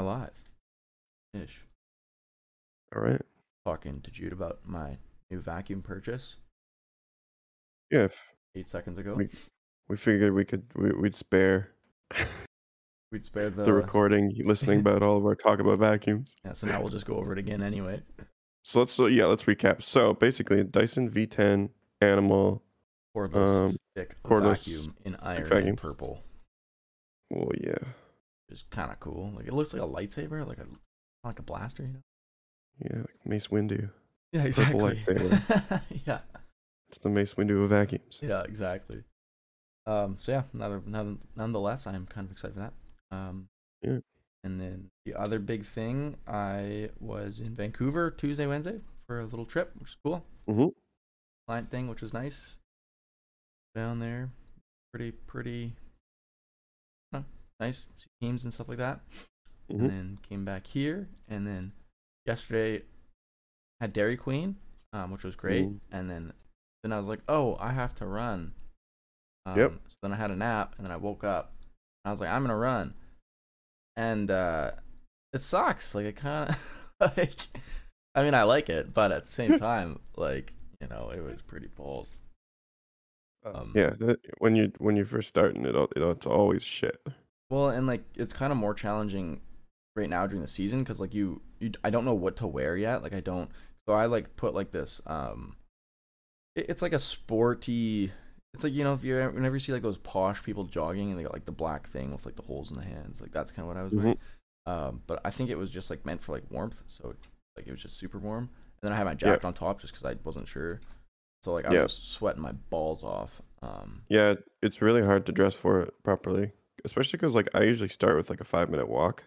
We are live. Ish. All right. Talking to Jude about my new vacuum purchase Yeah, if eight seconds ago. We- we figured we could we, we'd spare We'd spare the, the recording listening about all of our talk about vacuums. Yeah, so now we'll just go over it again anyway. So let's so yeah, let's recap. So basically, Dyson V10 Animal. Cordless Um, stick cordless vacuum in iron vacuum. and purple. Well, yeah, is kind of cool. Like it looks like a lightsaber, like a like a blaster, you know? yeah, like Mace Windu. Yeah, exactly. yeah, It's the Mace Windu of vacuums. yeah, exactly. Um, so yeah, none- none- nonetheless, I'm kind of excited for that. Um, Yeah. And then the other big thing, I was in Vancouver Tuesday, Wednesday for a little trip, which is cool. Mm-hmm. Client thing, which was nice. Down there, pretty, pretty, nice. See teams and stuff like that. Mhm. And then came back here, and then yesterday had Dairy Queen, um, which was great. Ooh. And then then I was like, oh, I have to run. Um, Yep. So then I had a nap, and then I woke up. And I was like, I'm gonna run, and uh, it sucks. Like it kind of like, I mean, I like it, but at the same time, like you know, it was pretty bold. Um, Yeah, when you when you first starting it, it it's always shit. Well, and like it's kind of more challenging right now during the season because like you, you, I don't know what to wear yet. Like I don't, so I like put like this. Um, it, it's like a sporty. It's like you know if you whenever you see like those posh people jogging and they got like the black thing with like the holes in the hands, like that's kind of what I was wearing. Um, but I think it was just like meant for like warmth, so like it was just super warm. And then I had my jacket on top just because I wasn't sure. So like I Yeah. was sweating my balls off. Um, Yeah, it's really hard to dress for it properly, especially because like I usually start with like a five minute walk.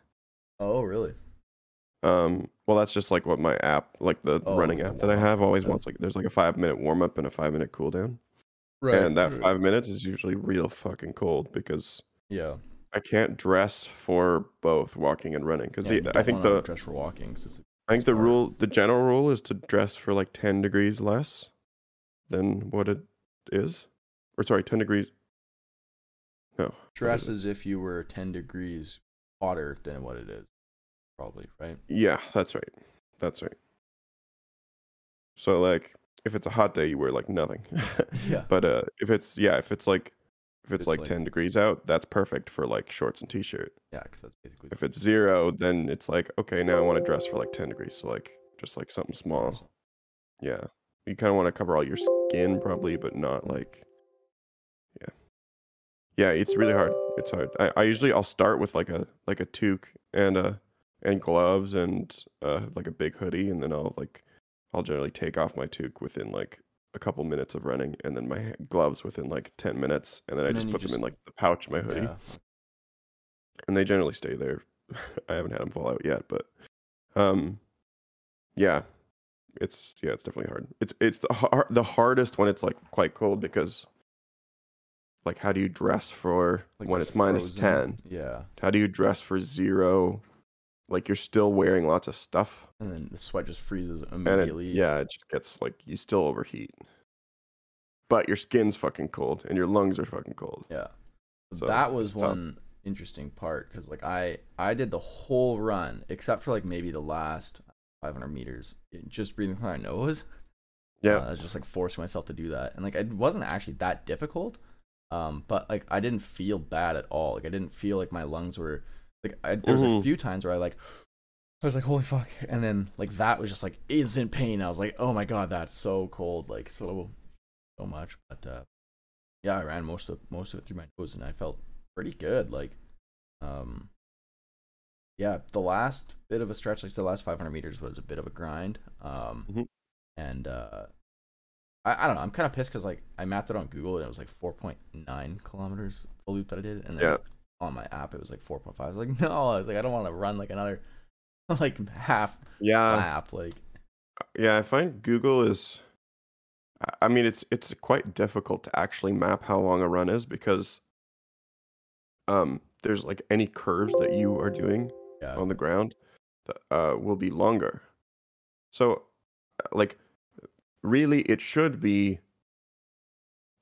oh really? Um, well, that's just like what my app, like the Oh, running app that I have, always wants like there's like a five minute warm up and a five minute cool down. Right. and that five minutes is usually real fucking cold because Yeah. I can't dress for both walking and running. Because Yeah, I think the dress for walking. 'cause it's I think the smart. rule, the general rule, is to dress for like ten degrees less than what it is, or sorry, ten degrees. No, what is dress as if you were ten degrees hotter than what it is, probably right. Yeah, that's right. That's right. So like, if it's a hot day, you wear like nothing. Yeah. But uh, if it's yeah, if it's like if it's, It's like, like- 10 degrees out, that's perfect for like shorts and t-shirt. Yeah, because that's basically. If it's zero, then it's like, okay, now I want to dress for like 10 degrees. So like just like something small. Yeah. You kind of want to cover all your skin probably, but not like. Yeah, it's really hard. It's hard. I, I usually I'll start with like a like a toque and uh and gloves and uh like a big hoodie, and then I'll like I'll generally take off my toque within like a couple minutes of running, and then my gloves within like 10 minutes, and then I just then put them just- in like the pouch of my hoodie Yeah. and they generally stay there. I haven't had them fall out yet, but um, yeah, it's yeah, it's definitely hard. It's it's the har- the hardest when it's like quite cold because like how do you dress for Like when it's frozen- ten? Yeah, How do you dress for zero? Like you're still wearing lots of stuff, and then the sweat just freezes and it, immediately. yeah, it just gets like you still overheat, but your skin's fucking cold and your lungs are fucking cold. Yeah. So, that was it's tough. one interesting part because like I I did the whole run except for like maybe the last 500 meters just breathing through my nose. Yeah, Uh, I was just like forcing myself to do that, and like it wasn't actually that difficult. Um, but like I didn't feel bad at all. Like I didn't feel like my lungs were like I, there was a Mhm. few times where I like I was like holy fuck, and then like that was just like instant pain. I was like oh my god that's so cold like so so much. But uh, yeah, I ran most of most of it through my nose, and I felt pretty good. Like um, yeah, the last bit of a stretch, like the last 500 meters was a bit of a grind. Um, Mhm. and uh, I, I don't know. I'm kind of pissed because like I mapped it on Google and it was like 4.9 kilometers the loop that I did, and then Yeah. on my app it was like 4.5. I was like, no, I was like, I don't want to run like another like half yeah. lap. Like Yeah, I find Google is I- I mean it's it's quite difficult to actually map how long a run is because um there's like any curves that you are doing yeah, on the ground that uh will be longer. So uh, like really it should be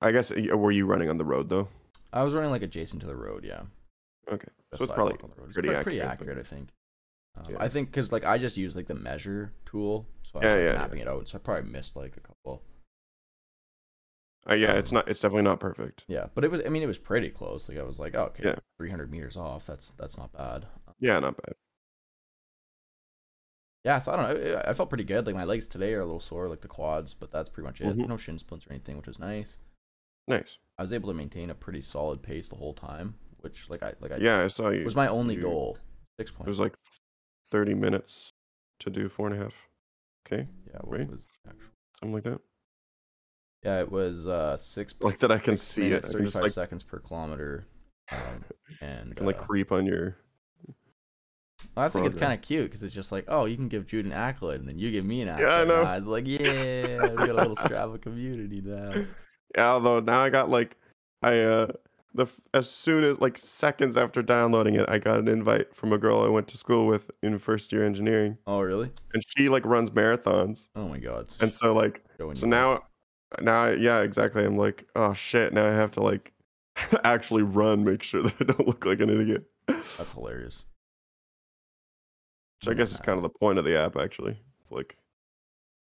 I guess uh, were you running on the road though? I was running like adjacent to the road. Yeah, Okay. the So it's probably on the road. It's pretty pre- pretty accurate, but- I think. Um, Yeah. I think because like I just use like the measure tool, so I was Yeah, like, yeah, mapping it out. So I probably missed like a couple. Uh, yeah, it's Um, not. It's definitely not perfect. Yeah, but it was. I mean, it was pretty close. Like I was like, oh, okay, Yeah. 300 meters off. That's that's not bad. Yeah, not bad. Yeah, so I don't know. I- felt pretty good. Like my legs today are a little sore, like the quads, but that's pretty much it. Mhm. No shin splints or anything, which is nice. Nice. I was able to maintain a pretty solid pace the whole time, which like I like I Yeah, I saw you. was my only you- goal. Six points. It was like thirty minutes to do four and a half. Okay, yeah, what right? was actual? something like that. Yeah, it was uh six. Like that, I can see it. minutes, I can just 35 like seconds per kilometer. Um, and I can like uh, creep on your. I think it's kind of cute because it's just like, oh, you can give Jude an accolade, and then you give me an accolade. Yeah, I know. I was like, yeah, we got a little Strava community now. Yeah, although now I got like, I uh, the as soon as like seconds after downloading it, I got an invite from a girl I went to school with in first year engineering, Oh, really? and she like runs marathons, Oh my god. and so like, so now, now, yeah, exactly. I'm like, oh shit, now I have to like actually run, make sure that I don't look like an idiot. that's hilarious. Which I guess is kind of the point of the app, actually. It's like,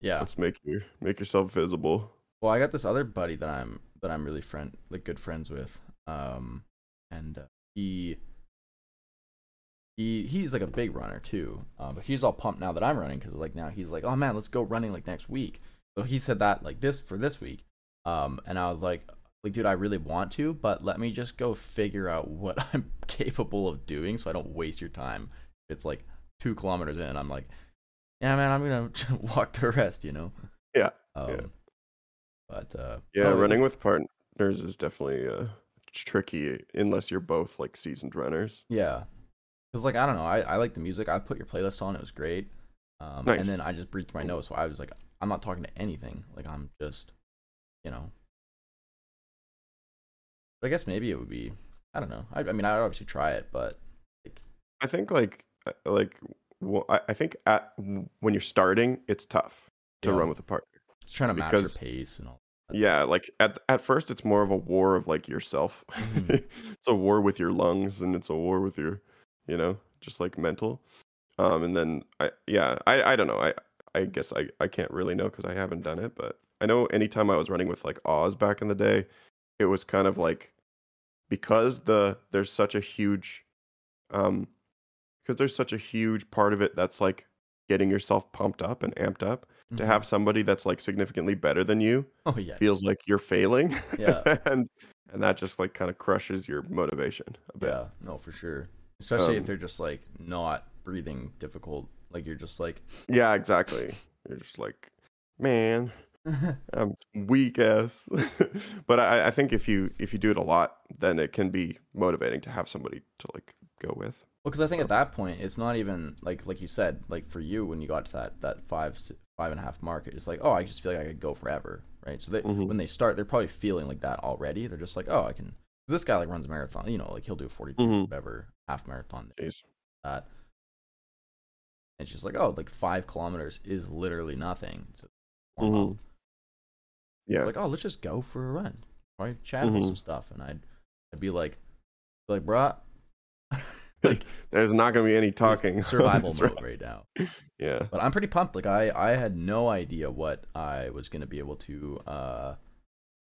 Yeah. let's make you make yourself visible. Well, I got this other buddy that I'm that I'm really friend like good friends with. Um, and uh, he he he's like a big runner too. Uh, but he's all pumped now that I'm running because like now he's like, oh man, let's go running like next week. So he said that like this for this week. Um, and I was like, like dude, I really want to, but let me just go figure out what I'm capable of doing so I don't waste your time. It's like two kilometers in, I'm like, yeah, man, I'm gonna walk the rest, you know. Yeah, Um, yeah. But uh, Yeah, no, running with partners is definitely uh, tricky unless you're both like seasoned runners. Yeah, because like I don't know, I, I like the music. I put your playlist on; it was great. Um, Nice. And then I just breathed my nose, so I was like, I'm not talking to anything. Like I'm just, you know. But I guess maybe it would be. I don't know. I, I mean, I'd obviously try it, but like, I think like like well, I I think at when you're starting, it's tough to Yeah. run with a partner. just trying to match Because- your pace and all. Yeah, like at at first it's more of a war of like yourself. Mhm. it's a war with your lungs and it's a war with your, you know, just like mental. Um and then I yeah, I I don't know. I I guess I I can't really know cuz I haven't done it, but I know anytime I was running with like Oz back in the day, it was kind of like because the there's such a huge um because there's such a huge part of it that's like getting yourself pumped up and amped up to Mhm. have somebody that's like significantly better than you Oh yeah. feels like you're failing. Yeah. and and that just like kind of crushes your motivation a bit. Yeah. No, for sure. Especially if Um, they're just like not breathing difficult. Like you're just like. Yeah, exactly. You're just like, man, I'm weak ass. but I, I think if you if you do it a lot, then it can be motivating to have somebody to like go with. Well, because I think at that point it's not even like like you said, like for you when you got to that that five five and a half mark, it's like oh I just feel like I could go forever, right? So they, Mhm. when they start, they're probably feeling like that already. They're just like oh I can. This guy like runs a marathon, you know, like he'll do a 42 Mhm. whatever half marathon. Jeez. That it's just like oh like five kilometers is literally nothing. So. Mhm. Yeah. like oh let's just go for a run, probably chat Mhm. some stuff, and I'd I'd be like like bruh. like There's not gonna be any talking. survival mode right. right now. Yeah. But I'm pretty pumped. Like I, I had no idea what I was gonna be able to, uh,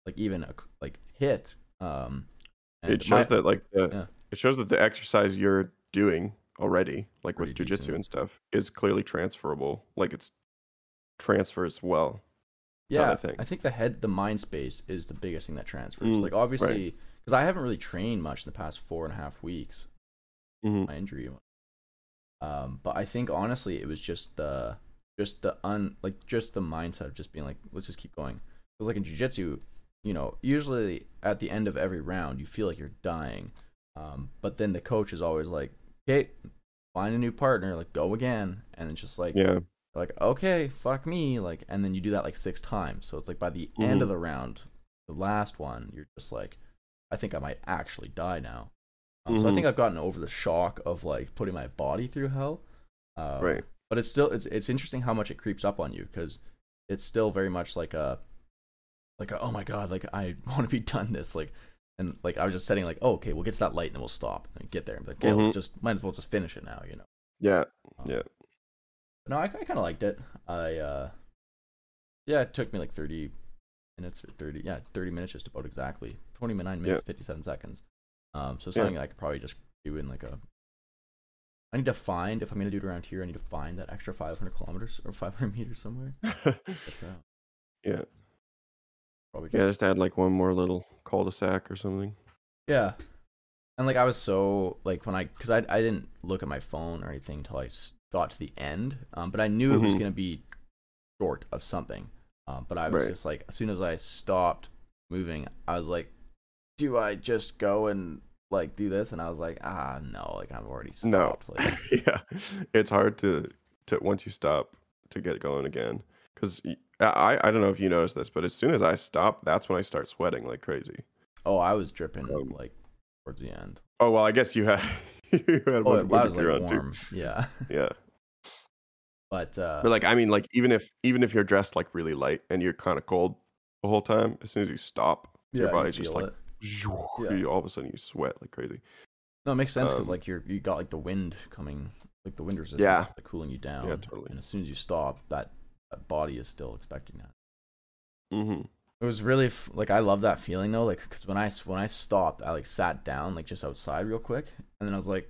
like even uh, like hit. Um, and It shows my- that like the yeah. it shows that the exercise you're doing already, like with Pretty jujitsu and stuff, is clearly transferable. Like it's transfers well. yeah, I think. I think the head, the mind space is the biggest thing that transfers. Mm, like obviously, because I haven't really trained much in the past four and a half weeks. Mhm. My injury. Um, but I think honestly, it was just the, just the un, like just the mindset of just being like, let's just keep going. Because like in jujitsu, you know, usually at the end of every round, you feel like you're dying. Um, but then the coach is always like, okay, find a new partner, like go again. And it's just like, Yeah. like, okay, fuck me. Like, and then you do that like six times. So it's like by the end of the round, the last one, you're just like, I think I might actually die now. Um, So I Mhm. think I've gotten over the shock of like putting my body through hell. Um, Right. But it's still, it's, it's interesting how much it creeps up on you because it's still very much like a, like a, oh my God, like I want to be done this. Like, and like I was just setting like, oh, okay, we'll get to that light and then we'll stop and get there and like, okay, we'll Mhm. just might as well just finish it now, you know. Yeah. Um, Yeah. But no, I, I kind of liked it. I uh, yeah, it took me like thirty minutes or thirty, yeah, thirty minutes just about exactly, twenty nine minutes, fifty seven seconds. Um, so Yeah. something I could probably just do in like a. I need to find if I'm gonna do it around here. I need to find that extra 500 kilometers or 500 meters somewhere. Yeah. probably Yeah. Just add like one more little cul-de-sac or something. Yeah. And like I was so like when I because I I didn't look at my phone or anything until I got to the end. Um, but I knew it was Mhm. gonna be short of something. Um, but I was Right. just like as soon as I stopped moving, I was like, do I just go and like do this? And I was like, ah no, like I've already No. stopped. Like yeah. It's hard to to once you stop to get going again. Because I I don't know if you noticed this, but as soon as I stop, that's when I start sweating like crazy. oh, I was dripping Um, like towards the end. Oh well, I guess you had you had Oh, one, it, one I was like on too. warm. Yeah. Yeah. But uh, But like I mean like even if even if you're dressed like really light and you're kind of cold the whole time, as soon as you stop, yeah, your you body's just like it. Yeah. all of a sudden you sweat like crazy. No, it makes sense because Um, like you're you got like the wind coming, like the wind resistance, Yeah. is, like cooling you down. Yeah, totally. And as soon as you stop, that, that body is still expecting that. Mm-hmm. It was really f- like I love that feeling though, like because when I when I stopped, I like sat down like just outside real quick, and then I was like,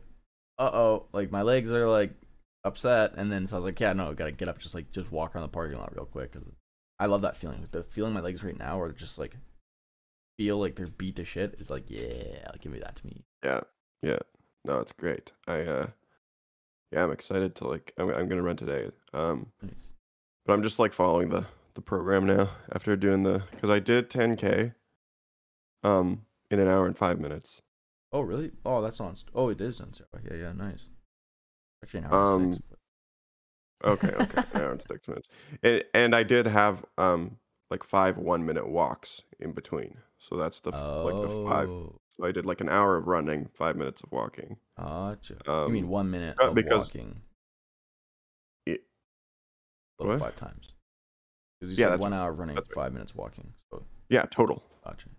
uh oh, like my legs are like upset, and then so I was like, yeah, no, gotta get up, just like just walk around the parking lot real quick because I love that feeling. Like, the feeling my legs right now are just like feel like they're beat to shit is like yeah, give me that to me. Yeah. Yeah. No, it's great. I uh yeah, I'm excited to like I'm I'm gonna run today. Um Nice. but I'm just like following the the program now after doing the because I did 10k um in an hour and five minutes. Oh really? Oh, that's on. Oh, it is on. Yeah, yeah, nice. Actually, an hour and six. Um, But Okay, okay, an hour and six minutes. And, and I did have um like five one minute walks in between. So that's the f- like the five. Oh, So I did like an hour of running, five minutes of walking. Gotcha. Um, you mean one minute uh, of because walking? it- What? five times. Because you Yeah, said one hour of running, that's right. five minutes walking. So Yeah, total. gotcha.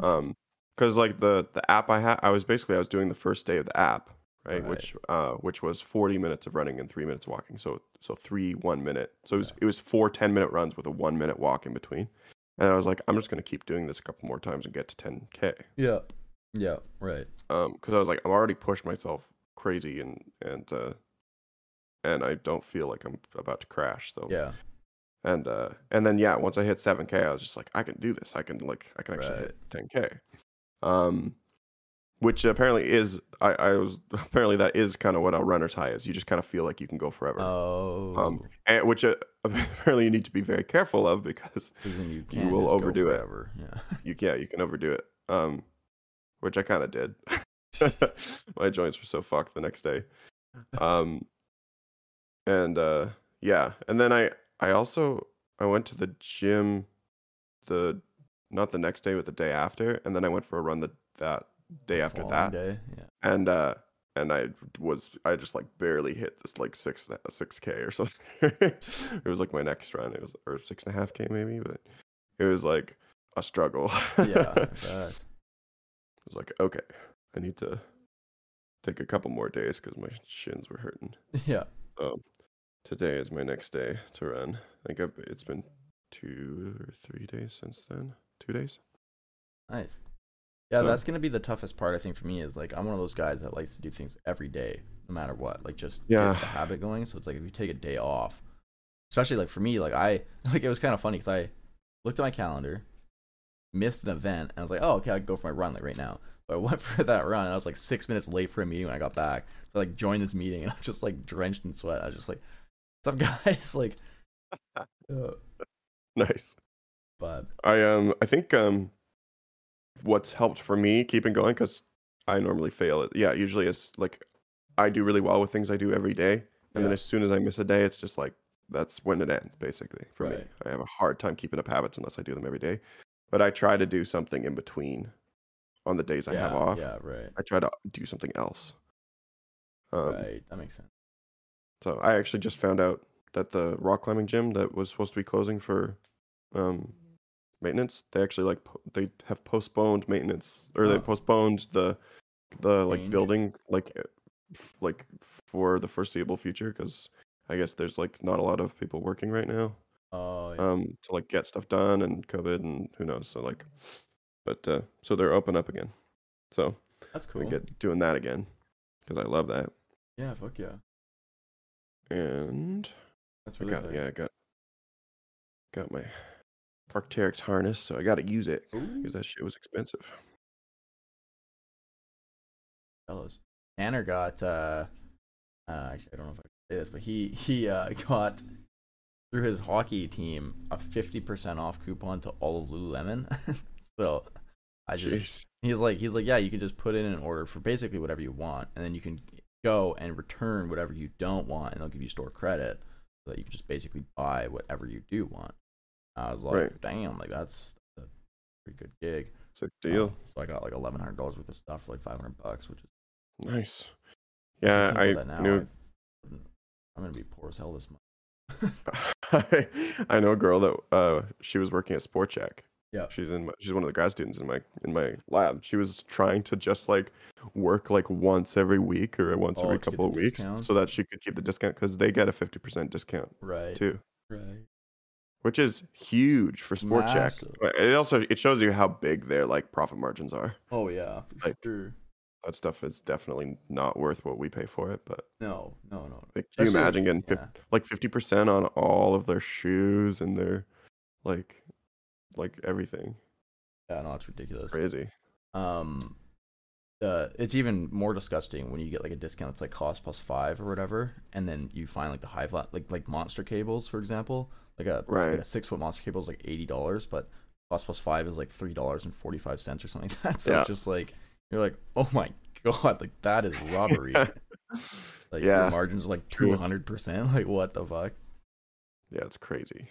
Um, because like the the app I had, I was basically I was doing the first day of the app, right? Right. Which uh which was forty minutes of running and three minutes of walking. So so three one minute. So it was Yeah. it was four 10 minute runs with a one minute walk in between. And I was like, I'm just gonna keep doing this a couple more times and get to 10k. yeah. Yeah. Right. Um, because I was like, I'm already pushed myself crazy and and uh and I don't feel like I'm about to crash. So Yeah. and uh and then yeah once i hit 7k i was just like i can do this i can like i can actually Right. hit 10k um which apparently is i i was apparently that is kind of what a runner's high is. You just kind of feel like you can go forever. Oh. and, which uh, apparently you need to be very careful of because then you, you will overdo it. Yeah. you yeah you can overdo it. Um which i kind of did. My joints were so fucked the next day. Um and uh yeah. And then i i also i went to the gym the not the next day but the day after and then i went for a run the, that day after that Day. Yeah. and uh and i was i just like barely hit this like six six k or something it was like my next run it was or six and a half k maybe but it was like a struggle Yeah. I was like okay i need to take a couple more days because my shins were hurting Yeah. um today is my next day to run i think I've, it's been two or three days since then two days Nice. Yeah, So- that's gonna be the toughest part. I think for me is like I'm one of those guys that likes to do things every day, no matter what. Like just Yeah. get the habit going. So it's like if you take a day off, especially like for me, like I like it was kind of funny because I looked at my calendar, missed an event, and I was like, oh okay, I can go for my run like right now. So I went for that run. And I was like six minutes late for a meeting when I got back. So I like joined this meeting and I'm just like drenched in sweat. I was just like, what's up guys? like, uh, nice but I um I think um what's helped for me keeping going because I normally fail it. Yeah, usually it's like I do really well with things I do every day, and then as soon as I miss a day, it's just like that's when it ends. Basically, for me, I have a hard time keeping up habits unless I do them every day. But I try to do something in between on the days I yeah, have off. yeah, right, I try to do something else. Um, right. That makes sense. So I actually just found out that the rock climbing gym that was supposed to be closing for um maintenance. They actually like po- they have postponed maintenance or they Oh. postponed the the like Change? building like uh, f- like for the foreseeable future because I guess there's like not a lot of people working right now Oh, yeah. um to like get stuff done and COVID and who knows. So like, but uh so they're open up again. So that's cool. we get doing that again because I love that. Yeah, fuck yeah. And That's I got tight. yeah I got got my Arcteryx harness, so I got to use it because that shit was expensive. fellas. Tanner got uh, uh actually I don't know if I can say this, but he he uh got through his hockey team a fifty percent off coupon to all of Lululemon. so I just Jeez. he's like he's like yeah you can just put in an order for basically whatever you want and then you can go and return whatever you don't want and they'll give you store credit so that you can just basically buy whatever you do want. I was like Right. damn like that's a pretty good gig. It's a Um, deal. so I got like eleven hundred dollars worth of stuff for like five hundred bucks, which is Nice. Yeah, I now, knew. I've- I'm gonna be poor as hell this month. I know a girl that uh she was working at Sport Chek. Yeah. She's in my, she's one of the grad students in my in my lab. She was trying to just like work like once every week or once Oh, every couple of weeks discounts? so that she could keep the discount cuz they get a 50% discount Right. too, Right. Which is huge for Sport Chek. Massive. It also it shows you how big their like profit margins are. Oh yeah, for Like, sure. That stuff is definitely not worth what we pay for it, but No, no, no. like, can you imagine getting yeah. like 50% on all of their shoes and their like like everything Yeah, no, it's ridiculous. crazy Um, uh, it's even more disgusting when you get like a discount. It's like cost plus five or whatever, and then you find like the high flat, like like monster cables, for example. Like a like a six foot monster cable is like eighty dollars, but cost plus five is like three dollars and forty five cents or something like that. So Yeah. it's just like you're like, oh my god, like that is robbery. Like Yeah. your margins are like two hundred percent. Like what the fuck? yeah it's crazy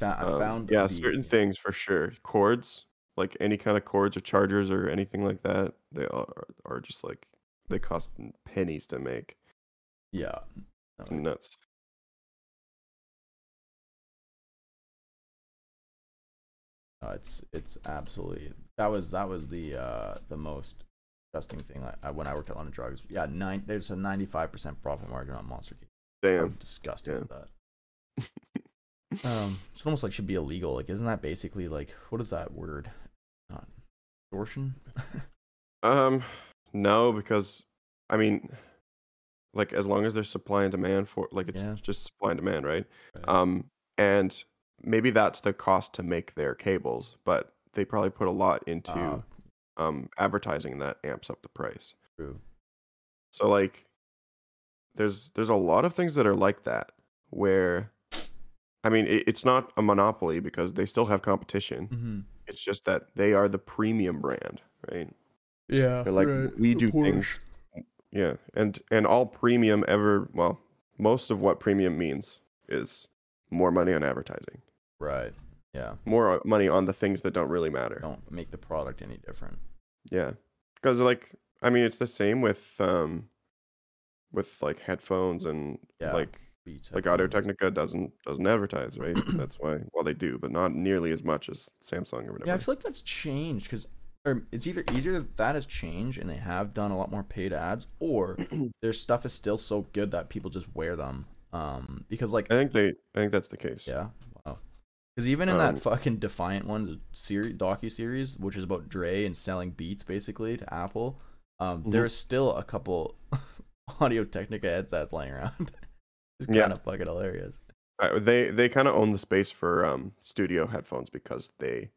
I Um, found yeah the- certain things for sure cords like any kind of cords or chargers or anything like that they are, are just like they cost pennies to make Yeah. No, nuts No, it's it's absolutely that was that was the uh the most disgusting thing I, I when I worked at London Drugs. Yeah, nine there's a ninety five percent profit margin on Monster Cake. I'm damn disgusted Yeah. with that. Um, it's almost like should be illegal. Like, isn't that basically like what is that word? Not extortion. um no because i mean like as long as there's supply and demand for like it's Yeah. just supply and demand right Right. um and maybe that's the cost to make their cables but they probably put a lot into Ah, um advertising that amps up the price true. so like there's there's a lot of things that are like that where i mean it, it's not a monopoly because they still have competition Mm-hmm. it's just that they are the premium brand right Yeah. they're like we do things yeah and and all premium ever well most of what premium means is more money on advertising Right. Yeah. more money on the things that don't really matter Don't make the product any different. yeah because like i mean it's the same with um with like headphones and Yeah. like Beats like audio technica doesn't doesn't advertise right that's why well they do but not nearly as much as samsung or whatever Yeah, I feel like that's changed because or it's either either that has changed and they have done a lot more paid ads, or their stuff is still so good that people just wear them. Um, because like i think they i think that's the case yeah. Because even in Um, that fucking Defiant ones series docu series, which is about Dre and selling beats basically to Apple, um, Mhm. there's still a couple Audio Technica headsets laying around. it's Yeah. kind of fucking hilarious. Uh, they they kind of own the space for um, studio headphones because they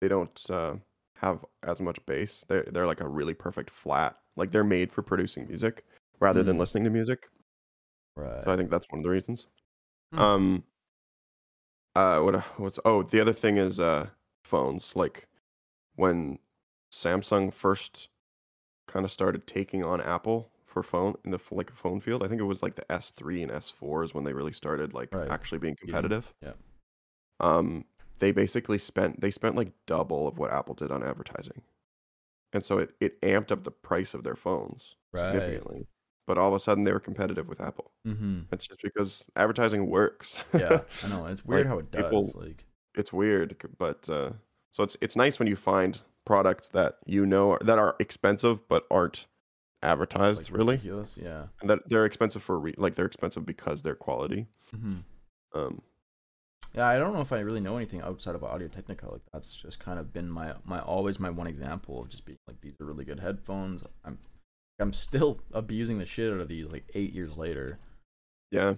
they don't uh, have as much bass. They're they're like a really perfect flat. Like they're made for producing music rather than Mm. listening to music. Right. So I think that's one of the reasons. Hmm. Um. Uh. What? What's? Oh, the other thing is uh phones. Like when Samsung first kind of started taking on Apple for phone in the like phone field. I think it was like the S3 and S4s when they really started like Right. actually being competitive. yeah. Um, they basically spent they spent like double of what Apple did on advertising, and so it it amped up the price of their phones Right. significantly. But all of a sudden, they were competitive with Apple. mm-hmm. It's just because advertising works. Yeah, I know. It's weird Like, how it does. people- Like, it's weird, but uh, so it's it's nice when you find products that you know are, that are expensive but aren't advertised Like really, ridiculous. Yeah. and that they're expensive for re- like they're expensive because they're quality. hmm Um, Yeah, I don't know if I really know anything outside of Audio Technica. Like that's just kind of been my my always my one example of just being like these are really good headphones. I'm I'm still abusing the shit out of these like eight years later. yeah,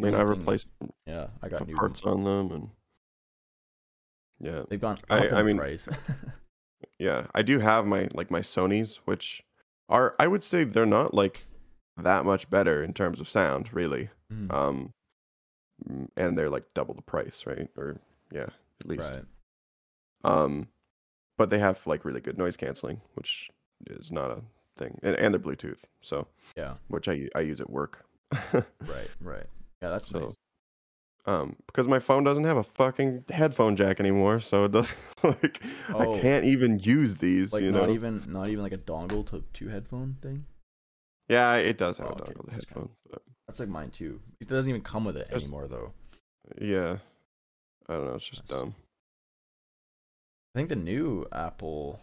I mean I replaced Yeah, I got new parts ones. on them, and yeah, They've gone up I- in I mean- price. yeah, I do have my like my Sony's, which are I would say they're not like that much better in terms of sound, really. Mhm. Um, mm, and they're like double the price, right? Or yeah, at least. right. Um, but they have like really good noise canceling, which is not a thing, and, and they're Bluetooth, so Yeah. which I I use at work. Right. Right. Yeah, that's so, nice. um, because my phone doesn't have a fucking headphone jack anymore, so it doesn't like Oh. I can't even use these. Like you not know? even not even like a dongle to two headphone thing. Yeah, it does have Oh, a okay, dongle good. headphone. But That's like mine too. It doesn't even come with it Just- anymore though. yeah, I don't know. It's just Nice. dumb. I think the new Apple,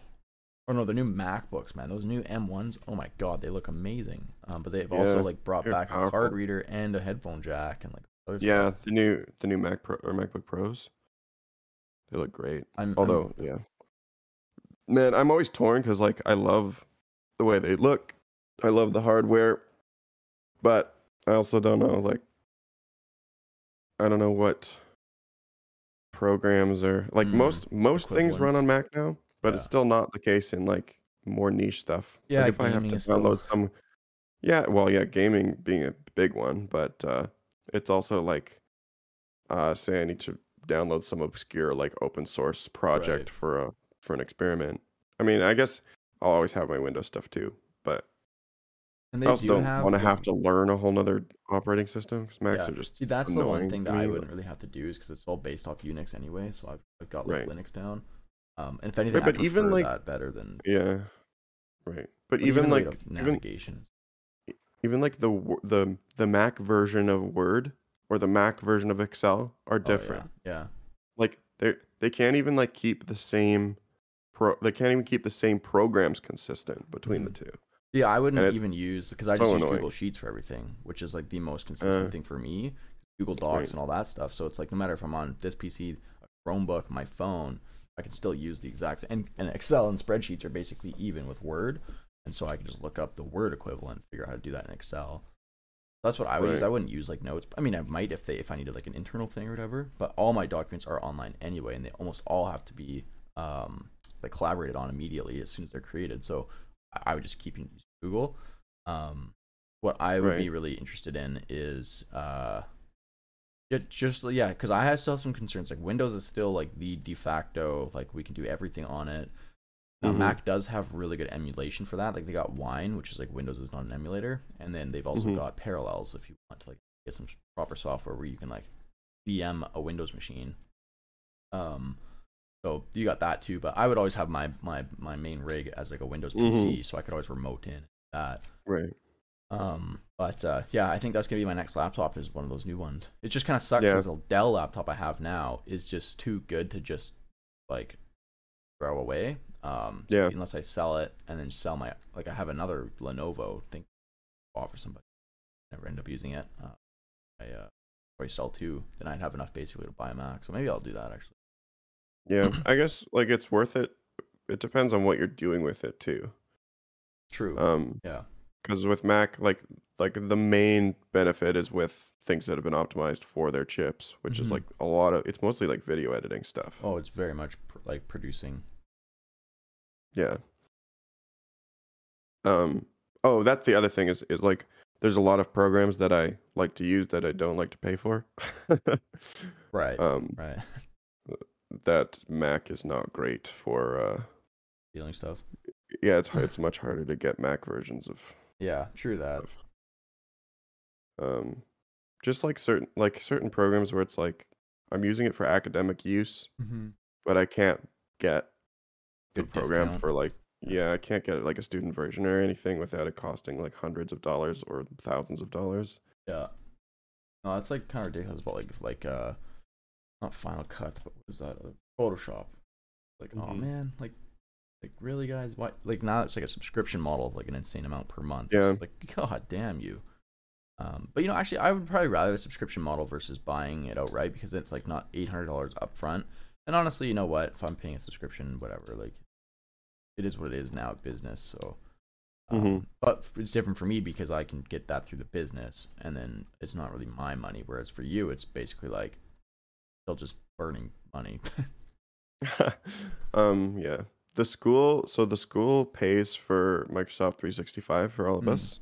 or no, the new MacBooks, man, those new M1s. Oh my god, they look amazing. Um, but they've also like brought back a card reader and a headphone jack and like other Yeah, stuff. the new the new Mac Pro or MacBook Pros, they look great. I'm, I'm- Although, yeah, man, I'm always torn because like I love the way they look, I love the hardware, but I also don't know like I don't know what programs are like Mm, most most things run on Mac now, but it's still not the case in like more niche stuff. Yeah, like if I have to is still- download some, yeah, well, yeah, gaming being a big one, but uh, it's also like, uh, say I need to download some obscure like open source project Right. for a for an experiment. I mean, I guess I'll always have my Windows stuff too, but and I they also do don't want to have to learn a whole nother operating system because Macs Yeah. are just See, that's the one thing that I wouldn't really have to do is because it's all based off Unix anyway. So I've, I've got like Right. Linux down. Um, and if anything, Right, but even, like- that better than yeah, right. But, but even, like, like the even navigation. even like the the the Mac version of Word or the Mac version of Excel are Oh, different. yeah, yeah. Like they they can't even like keep the same pro. They can't even keep the same programs consistent between the two. Yeah, I wouldn't even use because I so just use annoying. Google Sheets for everything, which is like the most consistent Uh, thing for me. Google Docs right. and all that stuff. So it's like no matter if I'm on this PC, a Chromebook, my phone, I can still use the exact and, and Excel and spreadsheets are basically even with Word, and so I can just look up the Word equivalent, figure out how to do that in Excel. That's what I would use. I wouldn't use like notes. I mean, I might if they if I needed like an internal thing or whatever. But all my documents are online anyway, and they almost all have to be um, like collaborated on immediately as soon as they're created. So I- I would just keep using Google. Um, what I would be really interested in is uh, just, just yeah, because I have still have some concerns. Like Windows is still like the de facto, like we can do everything on it. Now Mhm. Mac does have really good emulation for that. Like they got Wine, which is like Windows is not an emulator, and then they've also Mhm. got Parallels if you want to like get some proper software where you can like VM a Windows machine. Um, so you got that too. But I would always have my my my main rig as like a Windows PC, so I could always remote in that. Right. Um, but uh, yeah, I think that's gonna be my next laptop is one of those new ones. It just kind of sucks Yeah. because the Dell laptop I have now is just too good to just like throw away. Um, so Yeah. Unless I sell it and then sell my like I have another Lenovo thing to offer somebody. Never end up using it. Uh, I uh, probably sell two. Then I'd have enough basically to buy a Mac. So maybe I'll do that actually. Yeah, I guess like it's worth it. It depends on what you're doing with it too. True. Um, yeah. Because with Mac, like like the main benefit is with things that have been optimized for their chips, which Mhm. is like a lot of. It's mostly like video editing stuff. Oh, it's very much pr- like producing. Yeah. Um. Oh, that's the other thing is is like there's a lot of programs that I like to use that I don't like to pay for. Right. um. right. That Mac is not great for. uh Dealing stuff. Yeah, it's it's much harder to get Mac versions of Yeah. True that. um just like certain like certain programs where it's like I'm using it for academic use, Mm-hmm. but I can't get the Good program discount. for like yeah, I can't get like a student version or anything without it costing like hundreds of dollars or thousands of dollars. Yeah. No, that's like kind of ridiculous. But like, like, uh, not Final Cut, but what is that? Uh, Photoshop. Like, oh Mhm. man, like, like really, guys? What? Like now it's like a subscription model of like an insane amount per month. Yeah. It's like, god damn you. Um, but you know, actually, I would probably rather the subscription model versus buying it outright because it's like not eight hundred dollars upfront. And honestly, you know what? If I'm paying a subscription, whatever, like, it is what it is now. Business, so. Um, Mhm. But it's different for me because I can get that through the business, and then it's not really my money. Whereas for you, it's basically like still just burning money. um, yeah. The school, so the school pays for Microsoft 365 for all of Mm. us.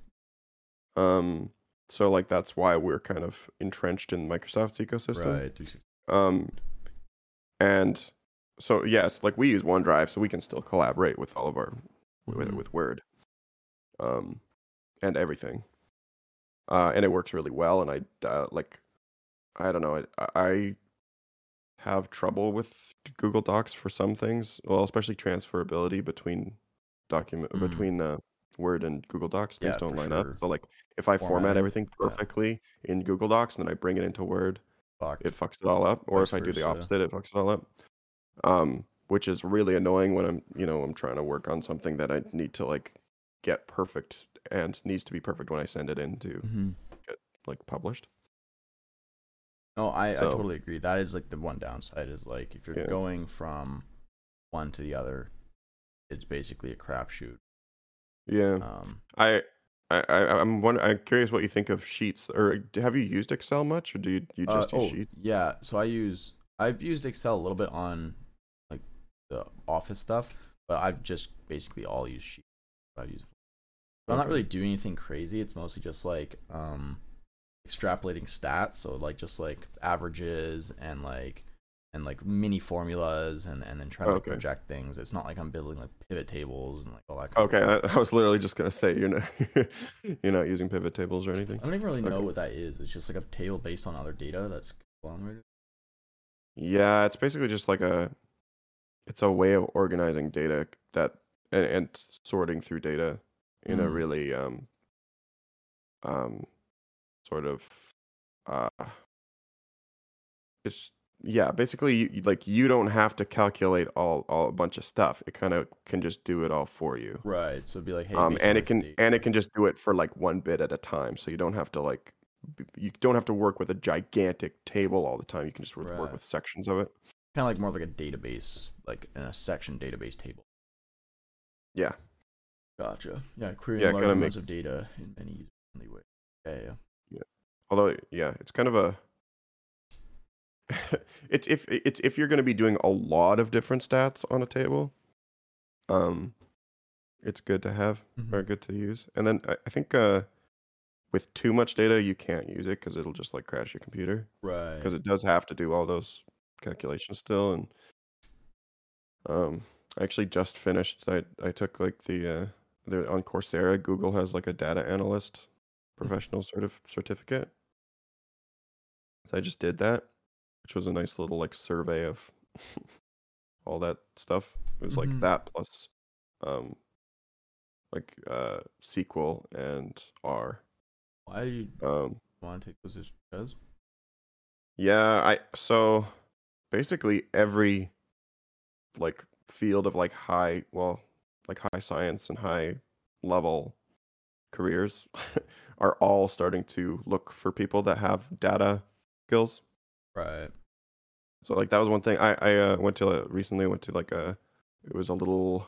Um, so like that's why we're kind of entrenched in Microsoft's ecosystem. right. Um, and so yes, like we use OneDrive, so we can still collaborate with all of our with Mhm. with Word, um, and everything. Uh, and it works really well. And I uh, like, I don't know, I, I have trouble with Google Docs for some things. Well, especially transferability between document Mm. between uh, Word and Google Docs. Things Yeah, don't line sure. up. So like, if I format Formatting, everything yeah. perfectly in Google Docs and then I bring it into Word, Fuck. it fucks it all up. Or if I do the opposite, it fucks it all up. Um, which is really annoying when I'm, you know, I'm trying to work on something that I need to like get perfect and needs to be perfect when I send it in to Mhm. like published. No, I, I totally agree. That is like the one downside is like if you're Yeah. going from one to the other, it's basically a crapshoot. Yeah. Um, I, I, I I'm wonder, I'm curious what you think of Sheets, or have you used Excel much, or do you you uh, just use oh, Sheets? yeah. So I use I've used Excel a little bit on like the office stuff, but I've just basically all used Sheets. I've used. I'm not really doing anything crazy. It's mostly just like um extrapolating stats, so like just like averages and like and like mini formulas and and then trying to like, Okay. project things. It's not like I'm building like pivot tables and like all that. Kind Okay, Of I, I was literally just gonna say you're not you're not using pivot tables or anything. I don't even really know what that is. It's just like a table based on other data that's conglomerated. Yeah, it's basically just like a it's a way of organizing data that and, and sorting through data in a Mm. really um um sort of uh it's yeah, basically you, like you don't have to calculate all all a bunch of stuff. It kind of can just do it all for you. Right. So it'd be like, hey, um and it can and it can just do it for like one bit at a time so you don't have to like you don't have to work with a gigantic table all the time you can just work, work with sections of it kind of like more like a database, like a section database table. yeah Gotcha. Yeah, querying Yeah, large amounts make- of data in many ways. Yeah, yeah. Although yeah it's kind of a it's if it's if you're going to be doing a lot of different stats on a table um it's good to have Mhm. or good to use and then i, I think uh with too much data you can't use it because it'll just like crash your computer Right. because it does have to do all those calculations still and um I actually just finished i i took like the uh the on coursera google has like a data analyst professional sort of certificate i just did that which was a nice little like survey of all that stuff it was Mhm. like that plus um like uh sql and r Why do you um want to take those? Just because? Yeah, I so basically every like field of like high, well, like high science and high level careers are all starting to look for people that have data skills. Right. So like that was one thing I I uh, went to recently went to like a it was a little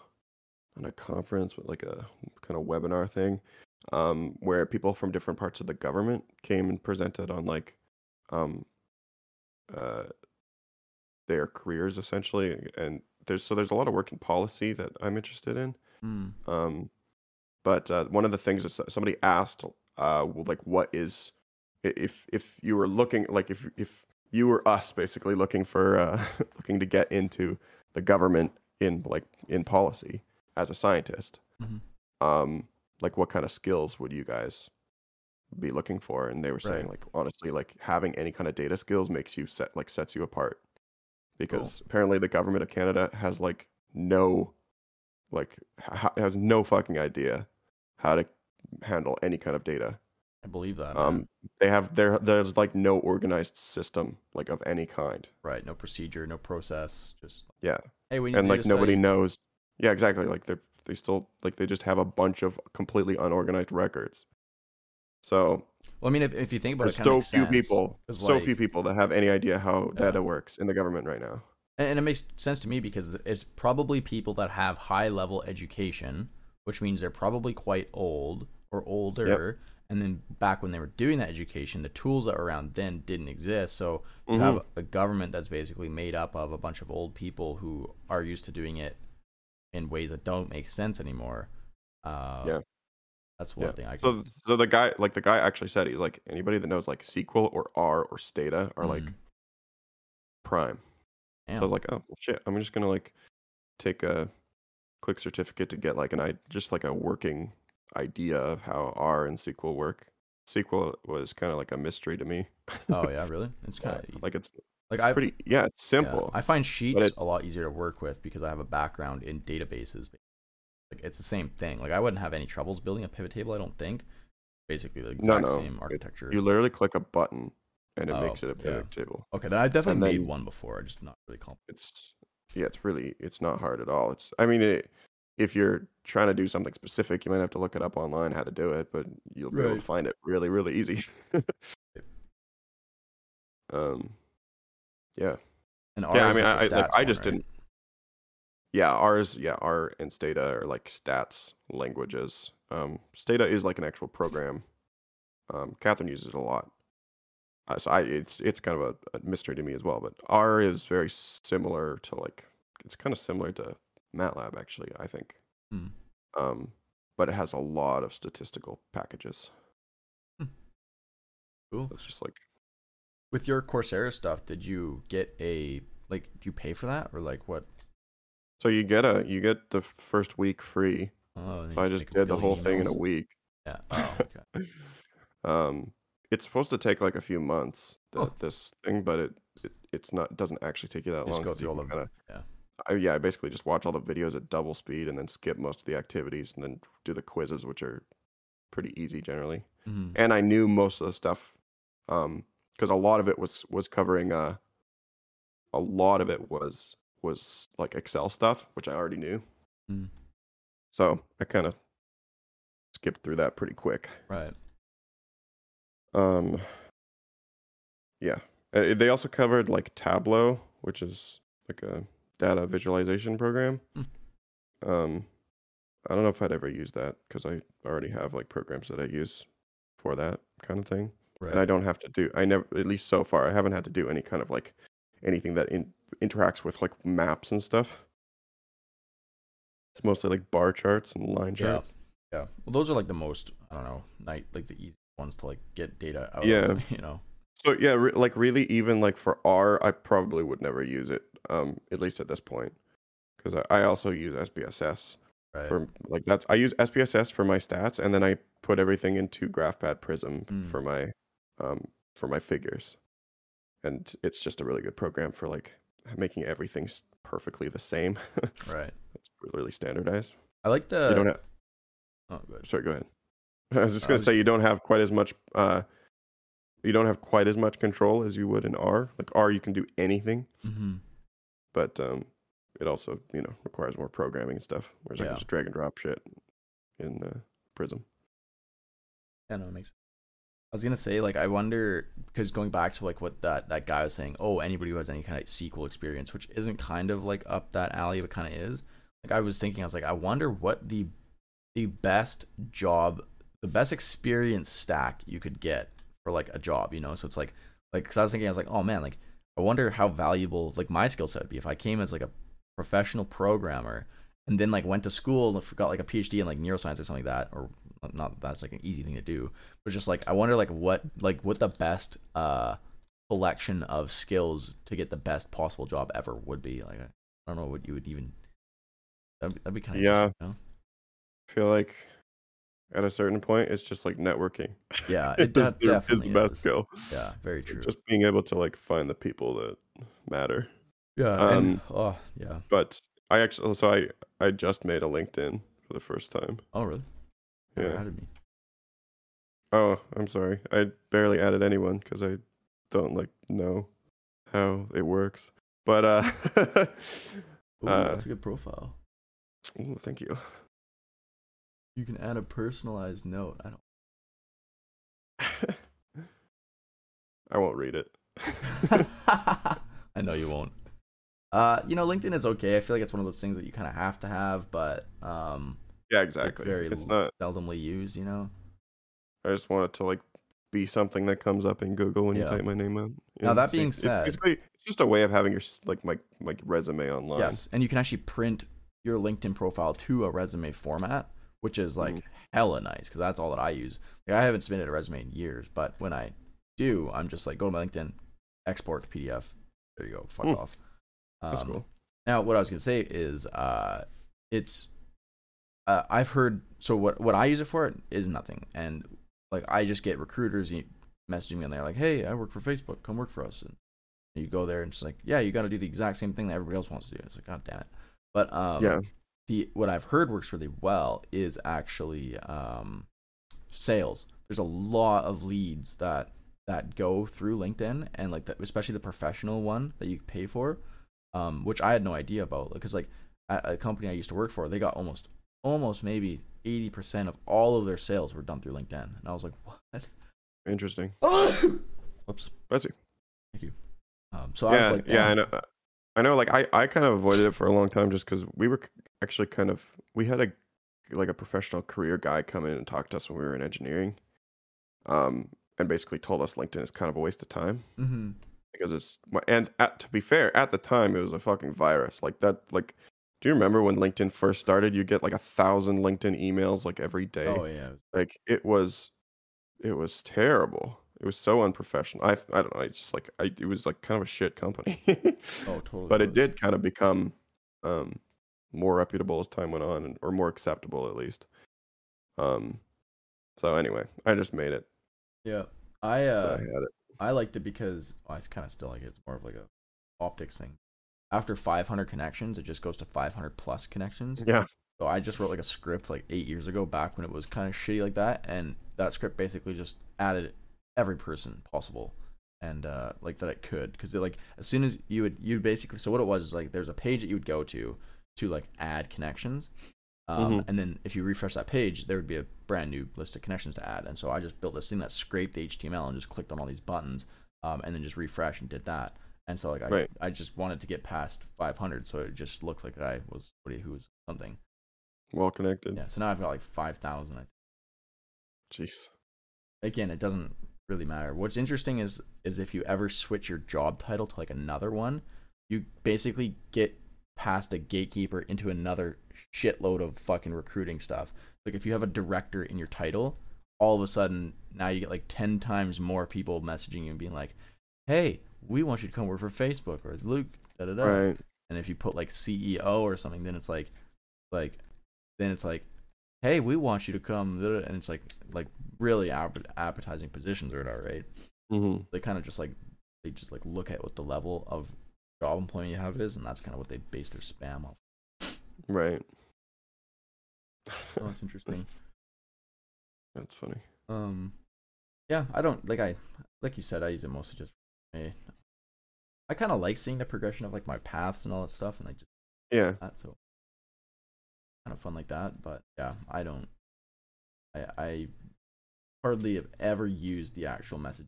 not a conference but like a kind of webinar thing um where people from different parts of the government came and presented on like um uh their careers essentially and there's so there's a lot of work in policy that I'm interested in Hmm. um, but uh, one of the things that somebody asked, uh, like, what is if if you were looking like if if you were us basically looking for uh, looking to get into the government in like in policy as a scientist, Mhm. um, like what kind of skills would you guys be looking for? And they were saying Right. like honestly, like having any kind of data skills makes you set like sets you apart because apparently the government of Canada has like no like ha- has no fucking idea how to handle any kind of data I believe that. Um, they have there. There's like no organized system like of any kind. right. No procedure, no process. Just Yeah, hey, we and like nobody study. knows. Yeah, exactly. Like they they still like they just have a bunch of completely unorganized records. So Well, I mean, if, if you think about it, so few sense, people, so like- few people that have any idea how Yeah. data works in the government right now. And, and it makes sense to me because it's probably people that have high level education, which means they're probably quite old or older. And then back when they were doing that education, the tools that were around then didn't exist. So you Mhm. have a government that's basically made up of a bunch of old people who are used to doing it in ways that don't make sense anymore. Uh, Yeah. That's one Yeah. thing I So can. so the guy like the guy actually said he's like anybody that knows like SQL or R or Stata are like Mhm. prime. So I was like, oh well, shit, I'm just gonna like take a quick certificate to get like an I just like a working idea of how R and SQL work. SQL was kind of like a mystery to me. oh yeah, really? It's kind of like it's, like I pretty yeah, it's Yeah, simple. I find sheets a lot easier to work with because I have a background in databases. Like it's the same thing. Like I wouldn't have any troubles building a pivot table. I don't think. Basically, the exact no, same architecture. you literally click a button and it Oh, makes it a yeah. pivot table. okay, then I definitely and made one before. I just not really comp. It's yeah, it's really it's not hard at all. It's I mean it, if you're trying to do something specific, you might have to look it up online how to do it, but you'll be able to find it really really easy. um yeah. And Yeah, I mean, I- I- like, stats I just right? didn't- Yeah, ours, yeah, R and Stata are like stats languages. Um, Stata is like an actual program. Um, Catherine uses it a lot. Uh, so I, it's it's kind of a, a mystery to me as well. But R is very similar to like it's kind of similar to MATLAB actually. I think. Hmm. Um, but it has a lot of statistical packages. Cool. It's just like With your Coursera stuff, did you get a like? Do you pay for that or like what? so you get a you get the first week free. Oh, So I just did the whole billion thing in a week. Yeah. Oh, okay. um it's supposed to take like a few months th- Oh. this thing but it, it it's not doesn't actually take you that You just long go 'cause you through all the- kinda, yeah. I, yeah i basically just watch all the videos at double speed and then skip most of the activities and then do the quizzes which are pretty easy generally Mhm. and i knew most of the stuff um because a lot of it was was covering uh a lot of it was was like excel stuff which i already knew Mm. so i kind of skipped through that pretty quick Right. Um, yeah, they also covered like Tableau, which is like a data visualization program. Hmm. Um, I don't know if I'd ever use that because I already have like programs that I use for that kind of thing, Right. and I don't have to do. I never, at least so far, I haven't had to do any kind of like anything that in, interacts with like maps and stuff. It's mostly like bar charts and line Yeah. charts. Yeah. Well, those are like the most I don't know, night like the easy ones to like get data out Yeah. of. You know. So yeah, re- like really, even like for R, I probably would never use it. Um, at least at this point, because I, I also use SPSS Right. for like that's I use SPSS for my stats, and then I put everything into GraphPad Prism Mm. for my um for my figures, and it's just a really good program for like making everything perfectly the same. right. it's really standardized. I like the. you don't have, oh, good. sorry, go ahead. I was just I gonna was- say you don't have quite as much. Uh, you don't have quite as much control as you would in R. Like R, you can do anything. Mm-hmm. but um, it also you know requires more programming and stuff. Whereas I can just drag and drop shit in uh, Prism. Yeah, no, it makes. I was gonna say like I wonder because going back to like what that that guy was saying. Oh, anybody who has any kind of SQL experience, which isn't kind of like up that alley, but kind of is. Like I was thinking, I was like, I wonder what the the best job, the best experience stack you could get for like a job. You know, so it's like like because I was thinking, I was like, oh man, like I wonder how valuable like my skill set would be if I came as like a professional programmer and then like went to school and got like a PhD in like neuroscience or something like that, or not that that's like an easy thing to do, but just like I wonder like what like what the best uh collection of skills to get the best possible job ever would be. Like I don't know what you would even. That'd be, that'd be kind of Yeah. You know? I feel like at a certain point, it's just like networking. Yeah, it it de- is, the, is definitely the best is. skill. Yeah, very true. Just being able to like find the people that matter. yeah, and, um, oh yeah. But I actually, so I I just made a LinkedIn for the first time. Oh really? Never Yeah. added me. Oh, I'm sorry. I barely added anyone because I don't like know how it works. But uh, Ooh, Uh, that's a good profile. ooh, thank you. You can add a personalized note. I don't. I won't read it. I know you won't. Uh, you know, LinkedIn is okay. I feel like it's one of those things that you kind of have to have, but um, yeah, it's exactly. very It's not. seldomly used. You know. I just want it to like be something that comes up in Google when Yeah. you type my name out. Now, know, that being like- it's said- basically it's just a way of having your like my like resume online. Yes, and you can actually print your LinkedIn profile to a resume format, which is like Mhm. hella nice because that's all that I use. Like I haven't submitted a resume in years, but when I do, I'm just like go to my LinkedIn, export to PDF. There you go. Fuck Hmm. off. Um, That's cool. Now, what I was gonna say is, uh, it's, uh, I've heard. So what what I use it for is nothing, and like I just get recruiters messaging me and they're like, "Hey, I work for Facebook. Come work for us." And you go there and it's like, "Yeah, you got to do the exact same thing that everybody else wants to do." It's like, "God damn it!" But um, Yeah. The what I've heard works really well is actually um, sales. There's a lot of leads that that go through LinkedIn, and like the, especially the professional one that you pay for, um, which I had no idea about. Because like at a company I used to work for, they got almost almost maybe eighty percent of all of their sales were done through LinkedIn, and I was like, what? Interesting. Oops. Bless you. Thank you. Um, so I yeah, was like, yeah, I know. I know. Like I, I kind of avoided it for a long time just because we were actually kind of we had a like a professional career guy come in and talk to us when we were in engineering, um, and basically told us LinkedIn is kind of a waste of time Mm-hmm. because it's and at, to be fair, at the time it was a fucking virus like that. Like, do you remember when LinkedIn first started? You get like a thousand LinkedIn emails like every day. Oh yeah. Like it was, it was terrible. It was so unprofessional. I, I don't know. I just like I, it was like kind of a shit company. Oh totally. but it did kind of become um, more reputable as time went on, and, or more acceptable at least. Um, so anyway, I just made it. Yeah. I So uh I had it. I liked it because well, I kind of still like it. It's more of like a optics thing. After 500 connections, it just goes to 500 plus connections. Yeah, So I just wrote like a script like eight years ago, back when it was kind of shitty like that, and that script basically just added every person possible, and uh, like that it could, because like as soon as you would you basically so what it was is like there's a page that you would go to to like add connections, um, Mhm. and then if you refresh that page, there would be a brand new list of connections to add, and so I just built this thing that scraped the HTML and just clicked on all these buttons, um, and then just refresh and did that. And so like I, Right. I just wanted to get past 500, so it just looked like I was somebody who was something. well connected. Yeah, so now I've got like 5,000. I think. Jeez. Again, it doesn't really matter. What's interesting is is if you ever switch your job title to like another one, you basically get past a gatekeeper into another shitload of fucking recruiting stuff. Like if you have a director in your title, all of a sudden now you get like 10 times more people messaging you and being like, "Hey, we want you to come work for Facebook or Luke da da da." Right. and if you put like CEO or something, then it's like, like, then it's like, hey, we want you to come, and it's like, like really app- appetizing positions or whatever, right? Mm-hmm. They kind of just like, they just like look at what the level of job employment you have is, and that's kind of what they base their spam off. Right. So it's interesting. That's funny. Um, yeah, I don't like I like you said, I use it mostly just for me. I kind of like seeing the progression of like my paths and all that stuff, and like just Yeah. that so kind of fun like that but yeah i don't i i hardly have ever used the actual message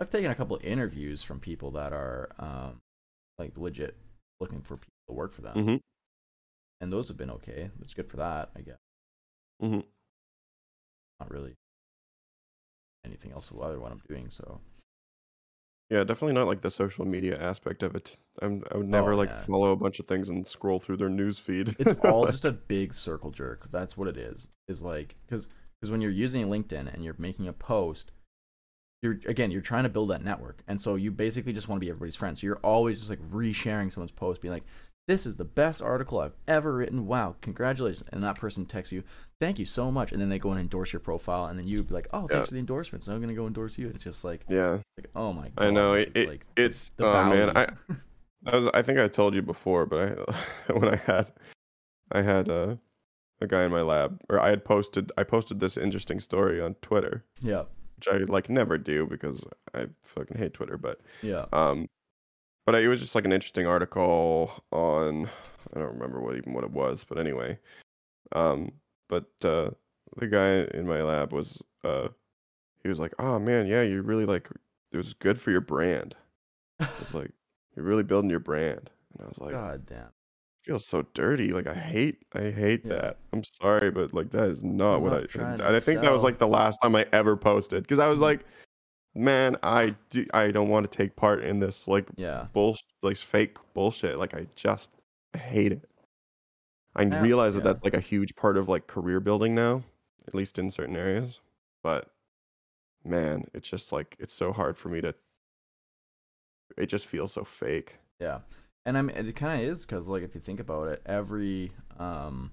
i've taken a couple of interviews from people that are um like legit looking for people to work for them Mm-hmm. and those have been okay it's good for that i guess Mm-hmm. not really anything else other what i'm doing so Yeah, definitely not like the social media aspect of it. I'm, I would never Oh, like yeah. follow a bunch of things and scroll through their news feed. it's all just a big circle jerk. That's what it is. Is like because because when you're using LinkedIn and you're making a post, you're again you're trying to build that network, and so you basically just want to be everybody's friend. So you're always just like resharing someone's post, being like, "This is the best article I've ever written. Wow, congratulations!" And that person texts you, "Thank you so much," and then they go and endorse your profile, and then you'd be like, "Oh, thanks Yeah. for the endorsements. I'm gonna go endorse you." It's just like, yeah, like oh my god, I know it. like it's the oh value. man, I I was I think I told you before, but I when I had I had uh a guy in my lab, or I had posted I posted this interesting story on Twitter, Yeah. Which I like never do because I fucking hate Twitter. But Yeah. um, but it was just like an interesting article on I don't remember what even what it was, but anyway, um, but uh, the guy in my lab was uh, he was like, oh man, yeah, you really like it was good for your brand. It's like you're really building your brand, and I was like, God damn. Feels so dirty. Like I hate, I hate Yeah. that. I'm sorry, but like that is not I'm what not I. I think that was like the last time I ever posted because I was Mhm. like, man, I do, I don't want to take part in this like Yeah. bullshit, like fake bullshit. Like I just I hate it. I Yeah, realize that that's like a huge part of like career building now, at least in certain areas. But man, it's just like it's so hard for me to. It just feels so fake. Yeah. And I mean, it kind of is because, like, if you think about it, every, um,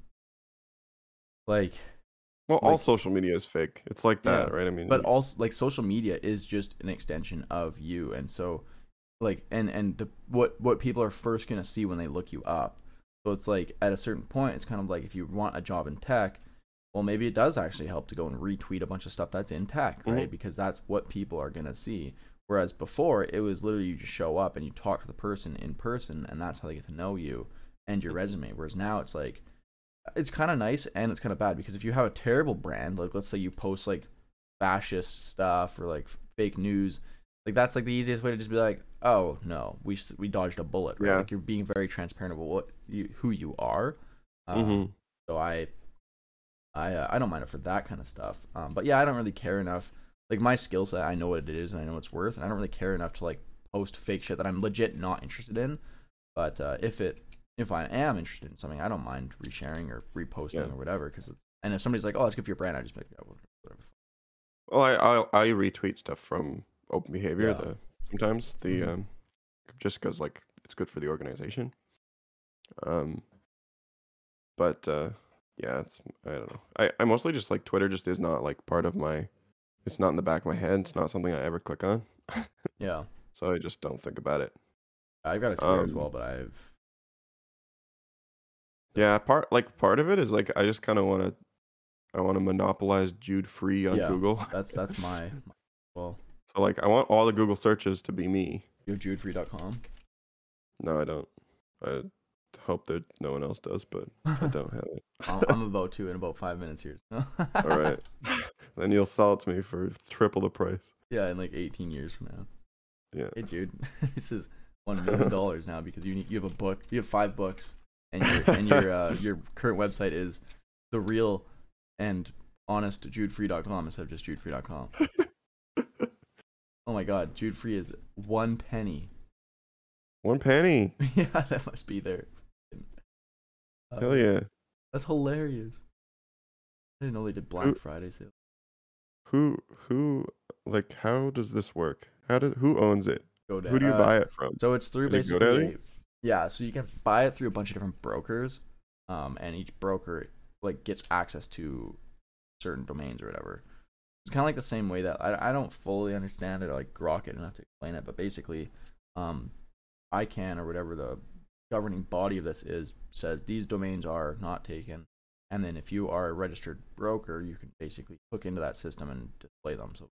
like, Well, all social media is fake. It's like that, Yeah, right? I mean, but also like social media is just an extension of you and so like and and the what what people are first going to see when they look you up so it's like at a certain point it's kind of like if you want a job in tech well maybe it does actually help to go and retweet a bunch of stuff that's in tech right Mhm. because that's what people are going to see whereas before it was literally you just show up and you talk to the person in person and that's how they get to know you and your resume. Whereas now it's like it's kind of nice and it's kind of bad because if you have a terrible brand like let's say you post like fascist stuff or like fake news like that's like the easiest way to just be like oh no we we dodged a bullet right? Yeah. like you're being very transparent about what you who you are. Um, Mhm. so i i uh, i don't mind it for that kind of stuff. Um but yeah i don't really care enough like my skill set i know what it is and i know what it's worth and i don't really care enough to like post fake shit that i'm legit not interested in but uh if it if i am interested in something i don't mind resharing or reposting Yeah. or whatever because and if somebody's like oh that's good for your brand i just like yeah, whatever Well, I, I I retweet stuff from Open Behavior. Yeah. The sometimes the Mhm. um, just because like it's good for the organization. Um, but uh, yeah, it's I don't know. I I mostly just like Twitter. Just is not like part of my. It's not in the back of my head. It's not something I ever click on. yeah so I just don't think about it. I've got a Twitter as Um, well, but I've Yeah, part like part of it is like I just kind of want to. I want to monopolize Jude Free on Yeah, Google. that's that's my, my well, so like I want all the Google searches to be me. you judefree.com. No, I don't. I hope that no one else does, but I don't have it. I'm about to in about five minutes here. All right. Then you'll sell it to me for triple the price. Yeah, in like 18 years from now. Yeah. Hey, dude, this is one million dollars now because you need, you have a book, you have five books, and your and your uh, your current website is the real and honest judefree.com instead of just judefree.com. Oh my god, Jude Free is one penny. One penny. yeah, that must be there. Uh, Hell yeah. That's hilarious. I didn't know they did Black Friday sale. Who who like how does this work? How do who owns it? GoDaddy. Who do you Uh, buy it from? So it's through Is basically, GoDaddy? yeah. So you can buy it through a bunch of different brokers, um, and each broker like gets access to certain domains or whatever. It's kind of like the same way that I, I don't fully understand it, or like grok it enough to explain it, but basically, um, ICANN or whatever the governing body of this is says these domains are not taken, and then if you are a registered broker, you can basically hook into that system and display them. So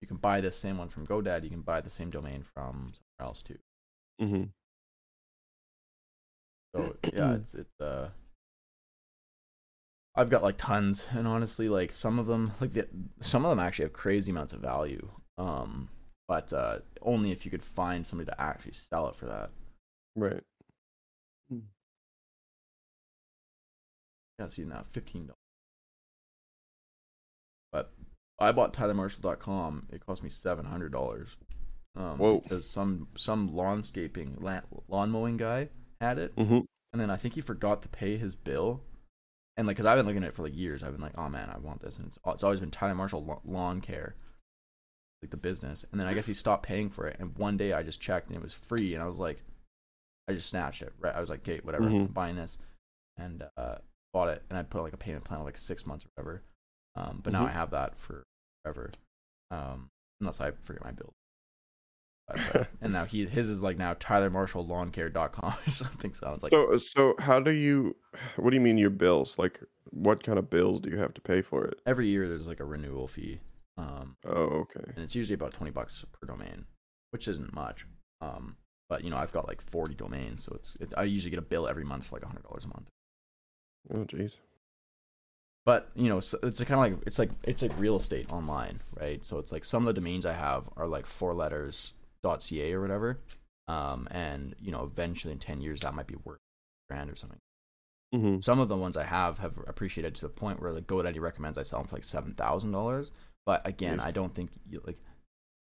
you can buy this same one from GoDaddy, you can buy the same domain from somewhere else too. Mm-hmm. So yeah, it's it's uh I've got like tons and honestly like some of them like the, some of them actually have crazy amounts of value. Um but uh only if you could find somebody to actually sell it for that. Right. Yeah, see now fifteen dollars. But I bought TylerMarshall.com. It cost me seven hundred dollars. Um, Whoa. Because some some lawnscaping lawn, lawn mowing guy had it, Mm-hmm. and then I think he forgot to pay his bill. And like, cause I've been looking at it for like years. I've been like, oh man, I want this, and it's it's always been Tyler Marshall Lawn- Care, like the business. And then I guess he stopped paying for it. And one day I just checked and it was free, and I was like, I just snatched it. Right, I was like, okay, whatever, Mhm. I'm buying this, and uh, bought it. And I put like a payment plan of like six months or whatever. Um, but now Mhm. I have that for forever, um, unless I forget my bill. and now he his is like now tylermarshallawncare.com or something sounds like So so how do you what do you mean your bills? Like what kind of bills do you have to pay for it? every year there's like a renewal fee. Um Oh, okay. and it's usually about 20 bucks per domain, which isn't much. Um but you know, I've got like 40 domains, so it's it's I usually get a bill every month for like $100 a month. Oh jeez. But you know, so it's kind of like it's like it's like real estate online, right? So it's like some of the domains I have are like four letters .ca or whatever, um, and you know, eventually in ten years that might be worth a grand or something. Mhm. Some of the ones I have have appreciated to the point where like GoDaddy recommends I sell them for like seven thousand dollars. But again, I don't think you, like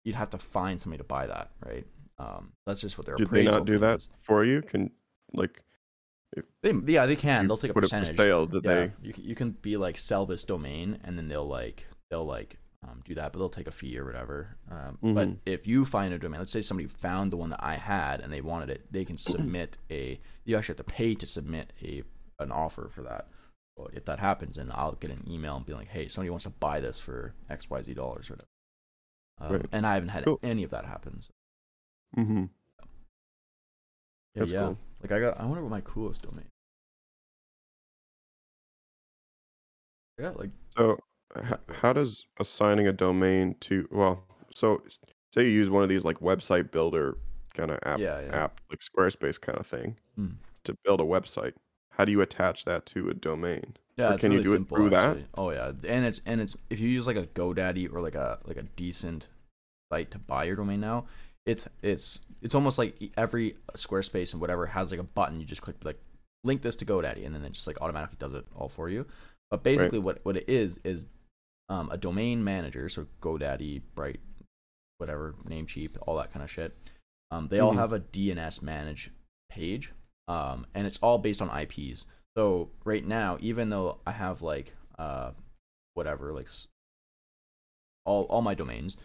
you'd have to find somebody to buy that, right? Um, that's just what their Did they not do that is. for you? Can like They, yeah, they can. They'll take a percentage. sale? Did yeah, they? you can, you can be like sell this domain and then they'll like they'll like um, do that but they'll take a fee or whatever um, but Mhm. if you find a domain let's say somebody found the one that i had and they wanted it they can submit a you actually have to pay to submit a an offer for that if that happens then i'll get an email and be like hey somebody wants to buy this for xyz dollars or whatever um, Right. and i haven't had Cool. any of that happen so, Mm-hmm. yeah, That's yeah. cool. Like i got i wonder what my coolest domain got like So, h- how does assigning a domain to well, so say you use one of these like website builder kind of app, Yeah, yeah. app like Squarespace kind of thing Hmm. to build a website. How do you attach that to a domain? Yeah, can you really do it simple, through that? Oh yeah, and it's and it's if you use like a GoDaddy or like a like a decent site to buy your domain now, it's it's it's almost like every Squarespace and whatever has like a button. You just click like link this to GoDaddy, and then it just like automatically does it all for you. But basically, what what it is is um, a domain manager. So GoDaddy, Bright, whatever, Namecheap, all that kind of shit. Um, they all Mhm. have a DNS manage page, um, and it's all based on IPs. So right now, even though I have like uh, whatever, like all all my domains,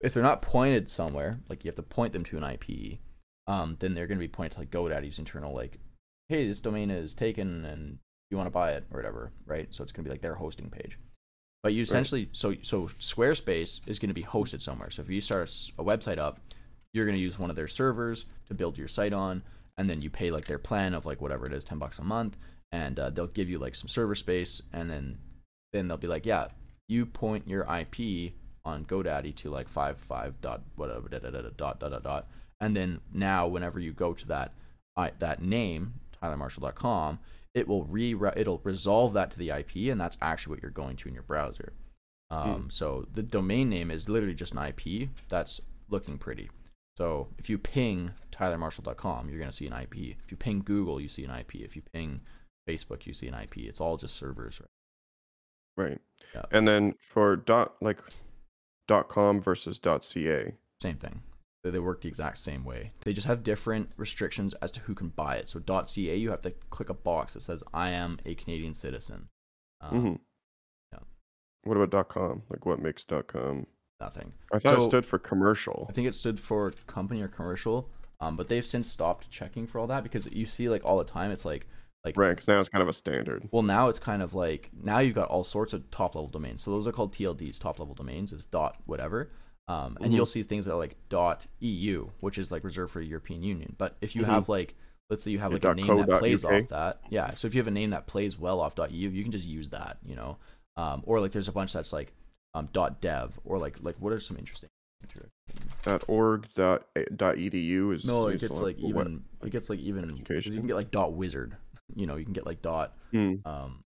if they're not pointed somewhere, like you have to point them to an IP, um, then they're going to be pointed to like GoDaddy's internal like, hey, this domain is taken and you want to buy it or whatever, right? So it's going to be like their hosting page. But you essentially, so so Squarespace is going to be hosted somewhere. So if you start a website up, you're going to use one of their servers to build your site on, and then you pay like their plan of like whatever it is, ten bucks a month, and uh, they'll give you like some server space, and then then they'll be like, yeah, you point your IP on GoDaddy to like five five dot whatever da, da, da, dot dot dot dot, and then now whenever you go to that I, that name tylermarshall.com, it will re it'll resolve that to the IP, and that's actually what you're going to in your browser. Um, So the domain name is literally just an IP that's looking pretty. So if you ping tylermarshall.com, you're going to see an IP. If you ping Google, you see an IP. If you ping Facebook, you see an IP. It's all just servers, right? Right. Yeah. And then for dot like com versus dot ca. Same thing. They, work the exact same way. They just have different restrictions as to who can buy it. So dot .ca, you have to click a box that says "I am a Canadian citizen." Um, hmm yeah. What about dot com? Like what makes dot com? Nothing. I thought So- it stood for commercial. I think it stood for company or commercial. Um, but they've since stopped checking for all that because you see like all the time. It's like like Right, because now it's kind of a standard. Well, now it's kind of like now you've got all sorts of top level domains. So those are called TLDs, top level domains, is dot whatever. Um, and Mhm. you'll see things that are like dot EU, which is like reserved for the European Union. But if you Mhm. have like, let's say you have like a name co that plays UK. off that, yeah. So if you have a name that plays well off dot EU, you can just use that, you know. Um, or like there's a bunch that's like um, dot dev or like like what are some interesting? Dot org dot a- dot edu is No, it gets like for what- even it gets like even you can get like dot wizard, you know, you can get like dot Hmm. um,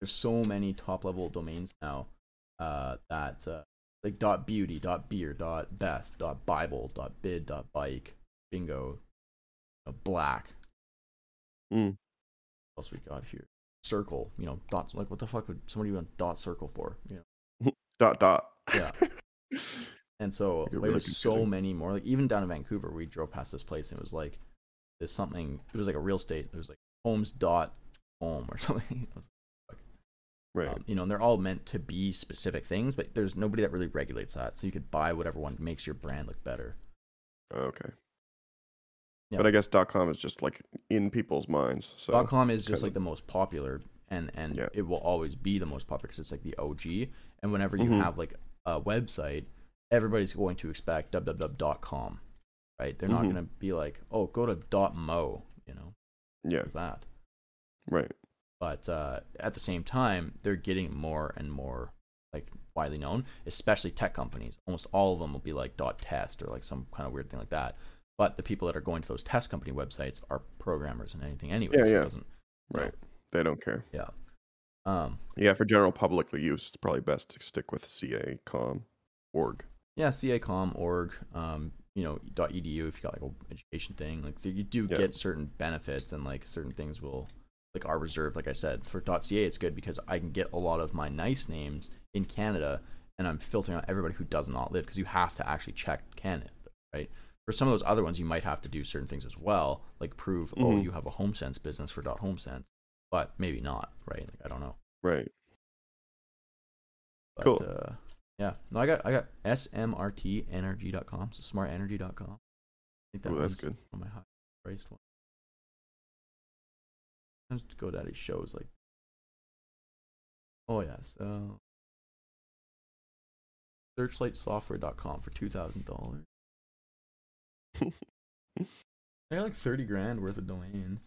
there's so many top level domains now uh, that uh, like dot beauty dot beer dot best dot bible dot bid dot bike bingo uh, black Mm. what else we got here circle you know dot like what the fuck would somebody want dot circle for you know dot dot. Yeah. and so like, really there's so many more like even down in vancouver we drove past this place and it was like there's something it was like a real estate it was like homes dot home or something right. Um, you know, and they're all meant to be specific things, but there's nobody that really regulates that. So you could buy whatever one makes your brand look better. okay. Yeah. But I guess dot com is just like in people's minds. So dot com is just like the most popular, and and Yeah. it will always be the most popular because it's like the OG. And whenever you Mhm. have like a website, everybody's going to expect www.com. right? They're not Mhm. gonna be like, oh, go to dot mo, you know, Yeah. what's that? Right. But uh, at the same time, they're getting more and more like widely known, especially tech companies. Almost all of them will be like dot test or like some kind of weird thing like that. But the people that are going to those test company websites are programmers and anything anyway. Yeah, so yeah. Doesn't, you know, Right. They don't care. Yeah. Um, Yeah, for general public use, it's probably best to stick with CA.com org. yeah, CACom org, um, you know, .edu if you got like a education thing, like you do Yeah. get certain benefits and like certain things will like are reserved. Like I said, for .ca it's good because I can get a lot of my nice names in Canada, and I'm filtering out everybody who does not live because you have to actually check Canada, right? For some of those other ones, you might have to do certain things as well, like prove oh Mhm. you have a HomeSense business for .homesense, but maybe not, right? Like I don't know. Right. But, Cool. Uh, yeah. No, I got I got smrtenergy.com, so smartenergy.com. I think that Ooh, that's was good. on my high priced one. Sometimes GoDaddy shows like Oh yeah, so searchlightsoftware.com for two thousand dollars. They got like thirty grand worth of domains.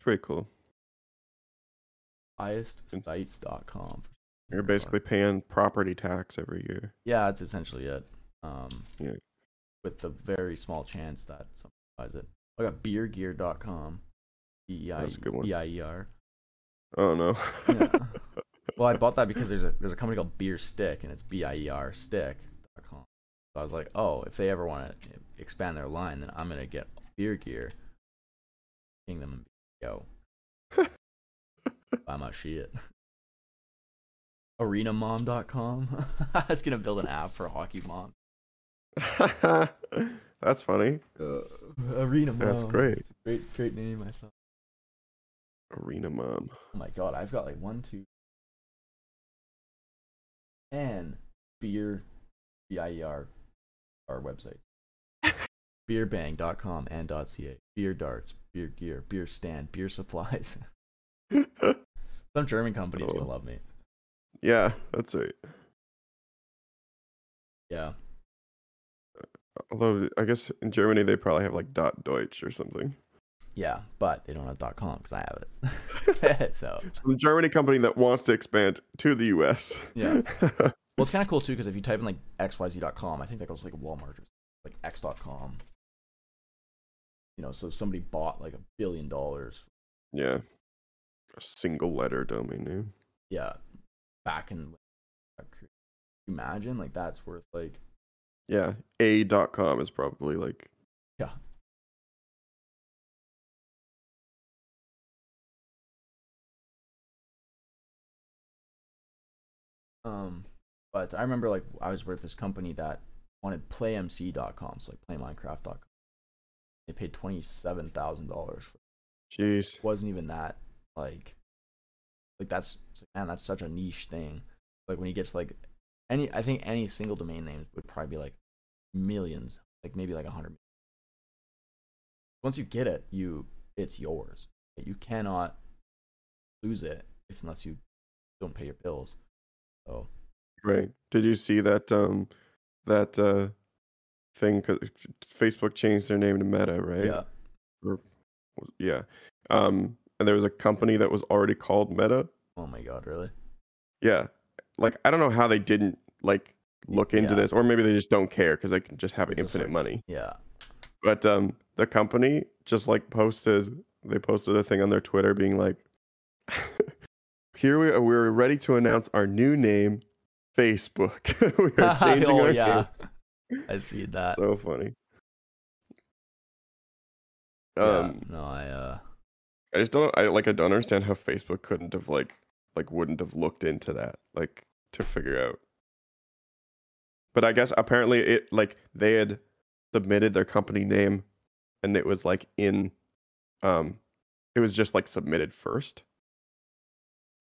Pretty cool. Highestsites.com. For You're basically paying property tax every year. Yeah, that's essentially it. Um, Yeah. With the very small chance that someone buys it. I got beergear.com. B E I That's a good one. B I E R. Oh no. Yeah. Well, I bought that because there's a there's a company called Bierstick and it's B I E R stick.com. So I was like, oh, if they ever want to expand their line, then I'm gonna get beer gear. King them and go. Buy my shit. ArenaMom.com. I was gonna build an app for hockey mom. That's funny. Uh, Arena Mom. That's great. Great, great name. I thought. Arena mom. Oh my god, I've got like one, two, and beer, B I E R, our website. Beerbang.com and .ca. Beer darts, beer gear, beer stand, beer supplies. Some German company's Oh. gonna love me. Yeah, that's right. Yeah. Although I guess in Germany they probably have like dot Deutsch or something. Yeah, but they don't have dot .com because I have it. so Some Germany company that wants to expand to the US. Yeah. Well, it's kind of cool too because if you type in like xyz.com, I think that goes like Walmart or like x.com. You know, so somebody bought like a billion dollars. yeah. A single letter domain name. Yeah, back in. Imagine like that's worth like Yeah. A dot com is probably like yeah. Um, but I remember like I was with this company that wanted playmc.com, so like playminecraft.com. They paid twenty seven thousand dollars for jeez. wasn't even that like like that's man that's such a niche thing. Like when you get to like any i think any single domain name would probably be like millions like maybe like a hundred once you get it you it's yours. You cannot lose it if unless you don't pay your bills. So. Right. Did you see that um that uh thing? Facebook changed their name to Meta, right? yeah. Yeah. Um and there was a company that was already called Meta. oh my god really Yeah. Like I don't know how they didn't like look into Yeah. this or maybe they just don't care cuz they can just have just infinite like- money. yeah But um the company just like posted they posted a thing on their Twitter being like here we are we're ready to announce our new name Facebook. we are changing oh our yeah name. i see that So funny. yeah, Um no i uh I just don't I like I don't understand how Facebook couldn't have like like wouldn't have looked into that like to figure out. But I guess apparently it like they had submitted their company name and it was like in um it was just like submitted first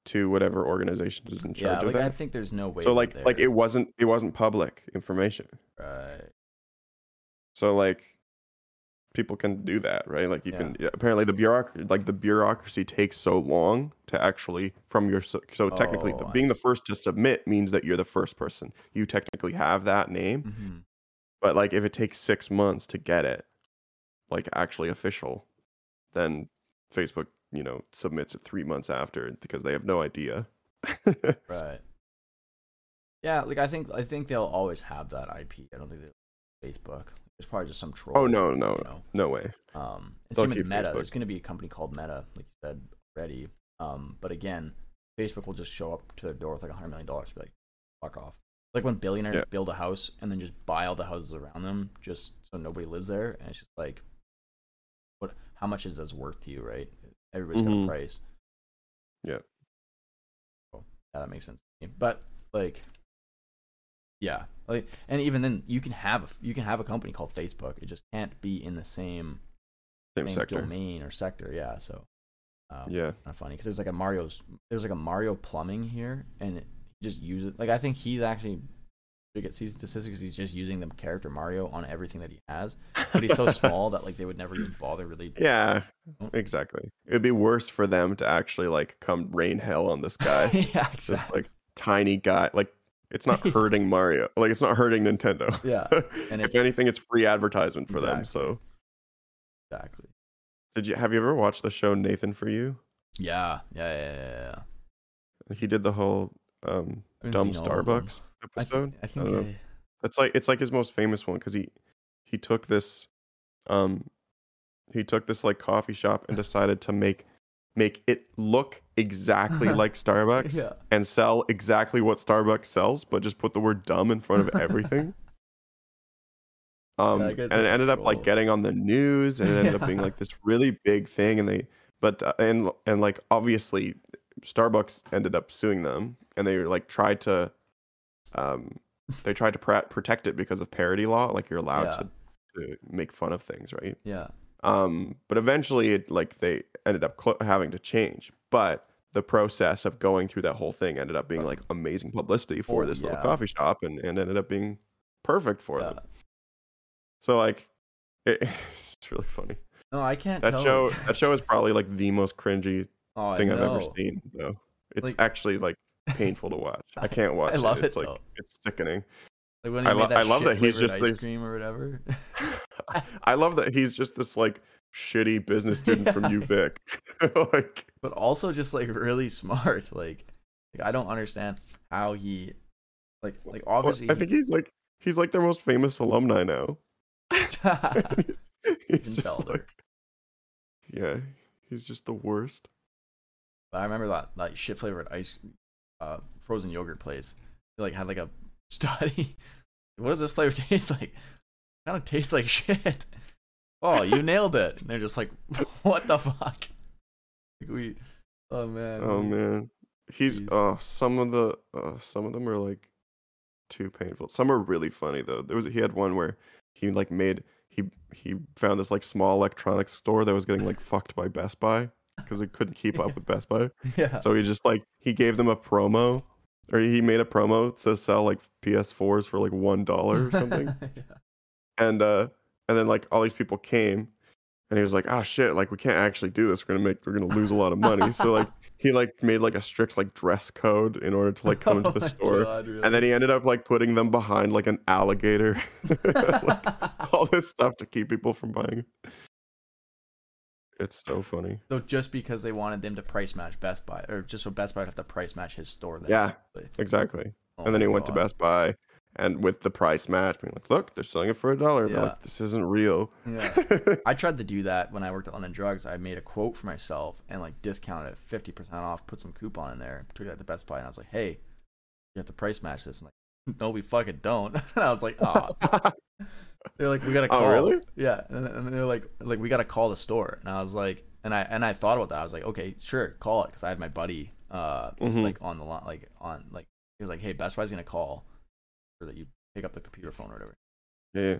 to whatever organization is in yeah charge like of i that. think there's no way So like like it wasn't it wasn't public information. right So like people can do that, right? Like you Yeah. can apparently the bureaucracy like the bureaucracy takes so long to actually from your so, so technically the, Oh, I being the first to submit means that you're the first person. You technically have that name, hmm But like if it takes six months to get it, like actually official, then Facebook, you know, submits it three months after because they have no idea. Right. Yeah, like I think I think they'll always have that IP. I don't think they Facebook. There's probably just some troll. oh no, no, You know? no way. Um, and They'll same with Meta. Facebook. There's going to be a company called Meta, like you said already. Um, but again, Facebook will just show up to their door with like a hundred million dollars, be like, "Fuck off!" Like when billionaires Yeah. build a house and then just buy all the houses around them, just so nobody lives there, and it's just like, what? How much is this worth to you, right? Everybody's got Mhm. a price. Yeah. So, yeah, that makes sense. to me. But like, yeah, like, and even then, you can have a, you can have a company called Facebook. It just can't be in the same Same same sector. domain or sector. Yeah, so um, Yeah. kind of funny because there's like a Mario's there's like a Mario plumbing here, and it, he just use it. Like I think he's actually biggest he's statistics. He's just using the character Mario on everything that he has, but he's so small that like they would never even bother really. Yeah, Oh. exactly. It'd be worse for them to actually like come rain hell on this guy. yeah, Just exactly. like tiny guy. Like it's not hurting Mario. Like it's not hurting Nintendo. Yeah, and if anything, it's free advertisement for them. So, exactly. did you have you ever watched the show Nathan for You? Yeah, yeah, yeah, yeah. yeah. He did the whole um, dumb seen all of them. Starbucks I, episode. I don't think know. I, It's like it's like his most famous one because he he took this um he took this like coffee shop and decided to make make it look exactly like Starbucks yeah. and sell exactly what Starbucks sells, but just put the word dumb in front of everything. Um, I and it ended up like getting on the news, and it ended up being like this really big thing. And they, but uh, and and like obviously, Starbucks ended up suing them, and they like tried to, um, they tried to pr- protect it because of parody law. Like you're allowed Yeah. to, to make fun of things, right? Yeah. Um, but eventually, it like they ended up cl- having to change. But the process of going through that whole thing ended up being like amazing publicity for Oh, this little coffee shop, and, and ended up being perfect for Yeah. them. So like, it, it's really funny. No, I can't That tell. show that show is probably like the most cringy oh, thing I've ever seen. Though it's Like- actually like painful to watch. I can't watch I love it. It's it, like though. it's sickening. Like when he I lo- that I love that he's just ice this- cream or whatever. I love that he's just this like shitty business student from UVic. like but also just like really smart. Like, like I don't understand how he, like, like Well, obviously. I think he's like he's like their most famous alumni now. he's Can just like, yeah, he's just the worst. But I remember that like shit flavored ice, uh, frozen yogurt place. They like had like a study. what does this flavor taste like? Kind of tastes like shit. Oh, you nailed it. And they're just like, what the fuck? Like we, oh man. Oh man, he's Jeez. oh some of the uh, some of them are like too painful. Some are really funny though. There was he had one where he like made he he found this like small electronics store that was getting like fucked by Best Buy because it couldn't keep up with Best Buy. Yeah. So he just like he gave them a promo, or he made a promo to sell like PS4s for like one dollar or something. yeah. and uh, and then like all these people came, and he was like, "Oh shit! Like we can't actually do this. We're gonna make we're gonna lose a lot of money." so like he like made like a strict like dress code in order to like come into Oh the store. God, really? And then he ended up like putting them behind like an alligator, like, all this stuff to keep people from buying. It. It's so funny. so just because they wanted them to price match Best Buy, or just so Best Buy would have to price match his store. Then Yeah, exactly. Oh and then he went to Best Buy, and with the price match, being like, "Look, they're selling it for a dollar." They're Yeah. like, "This isn't real." Yeah. I tried to do that when I worked at London Drugs. I made a quote for myself and like discounted it fifty percent off, put some coupon in there, took it to Best Buy, and I was like, "Hey, you have to price match this." I'm like, "No, we fucking don't." and I was like, "Oh." They're like, "We gotta call. Oh, call." really? Yeah, and, and they're like, "Like we gotta call the store." And I was like, and I and I thought about that. I was like, "Okay, sure, call it," because I had my buddy, uh, Mhm. like on the line, like on like he was like, "Hey, Best Buy's gonna call, so that you pick up the computer phone or whatever." yeah.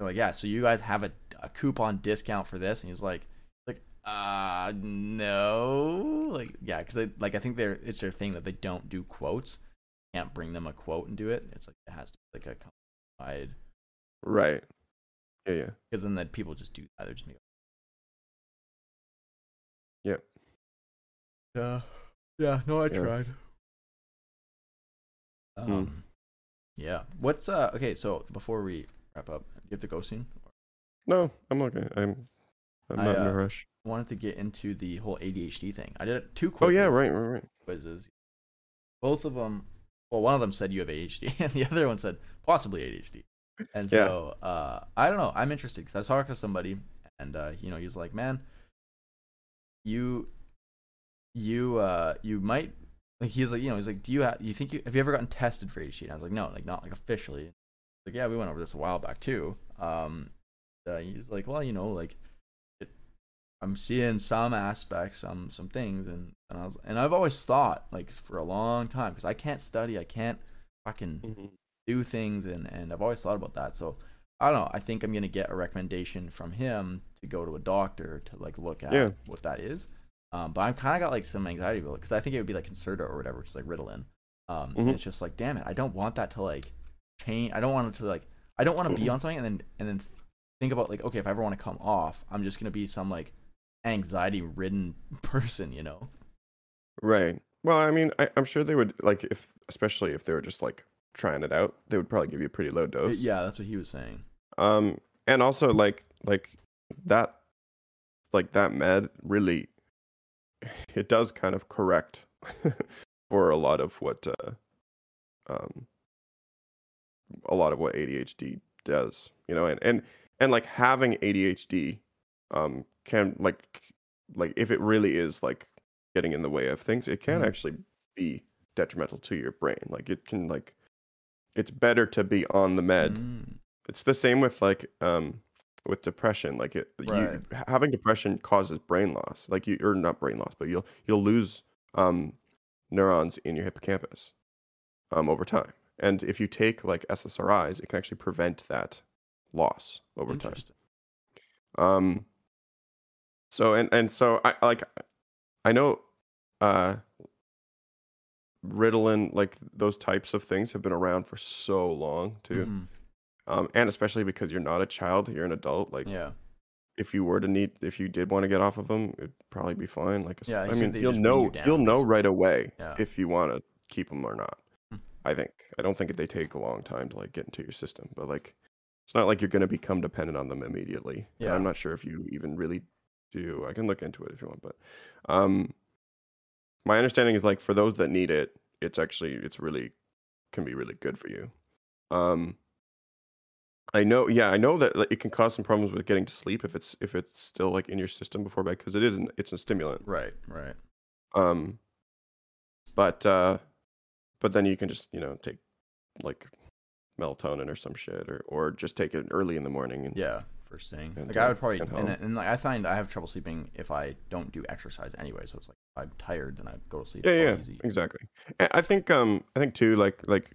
They're like, yeah, so you guys have a, a coupon discount for this, and he's like, like, uh, no, like, yeah, because like I think they're it's their thing that they don't do quotes, can't bring them a quote and do it. It's like it has to be like a wide, Right. Yeah, yeah. because then the people just do that. They're just make. Yep. Yeah, yeah. No, I Yeah. tried. Um, yeah. What's uh? Okay, so before we wrap up. Do you have to go soon? No, I'm okay. I'm I'm I, not in uh, a rush. I wanted to get into the whole ADHD thing. I did two quizzes. Oh yeah, right, right, right. Quizzes. Both of them. Well, one of them said you have ADHD, and the other one said possibly ADHD. And Yeah. so uh, I don't know. I'm interested because I was talking to somebody, and uh, you know, he's like, "Man, you, you, uh, you might." Like he's like, you know, he's like, "Do you have? You think you have you ever gotten tested for ADHD?" And I was like, "No, like not like officially." Like, yeah, we went over this a while back too. Um, uh, he's like, "Well, you know, like." It, I'm seeing some aspects, some some things, and and I was and I've always thought like for a long time because I can't study, I can't fucking Mm-hmm. Do things, and and I've always thought about that. So I don't know. I think I'm gonna get a recommendation from him to go to a doctor to like look at Yeah. what that is. Um, but I'm kind of got like some anxiety about it because I think it would be like Concerta or whatever, just like Ritalin. Um, and Mhm. it's just like, damn it, I don't want that to like change. I don't want it to like, I don't want to be on something and then and then think about like, okay, if I ever want to come off, I'm just gonna be some like anxiety ridden person, you know? Right. Well, I mean, I, I'm sure they would like if, especially if they were just like trying it out, they would probably give you a pretty low dose. Yeah, that's what he was saying. Um, and also like like that, like that med really, it does kind of correct for a lot of what, uh, um, a lot of what ADHD does, you know, and and and like having ADHD, um, can like like if it really is like getting in the way of things, it can Mhm. actually be detrimental to your brain. Like it can like, it's better to be on the med. Mm, it's the same with like um with depression like it Right. you having depression causes brain loss like you or not brain loss but you'll you'll lose um neurons in your hippocampus um over time. And if you take like ssris it can actually prevent that loss over time. Um so and and so i like i know uh ritalin like those types of things have been around for so long too Mhm, um, and especially because you're not a child, you're an adult. Like, Yeah. if you were to need, if you did want to get off of them, it'd probably be fine. Like, Yeah, I mean, you'll you know, down, you'll know right away Yeah. if you want to keep them or not. Hmm. I think. I don't think they take a long time to like get into your system, but like, it's not like you're gonna become dependent on them immediately. And Yeah. I'm not sure if you even really do. I can look into it if you want, but um, my understanding is like for those that need it, it's actually it's really can be really good for you. Um, I know, yeah, I know that like, it can cause some problems with getting to sleep if it's if it's still like in your system before bed because it is an, it's a stimulant. Right, right. Um, but uh, but then you can just you know take like melatonin or some shit or or just take it early in the morning and Yeah, first thing. And, like I would probably, and and, and like I find I have trouble sleeping if I don't do exercise anyway. So it's like if I'm tired, then I go to sleep. yeah yeah easy. exactly. And I think um I think too like like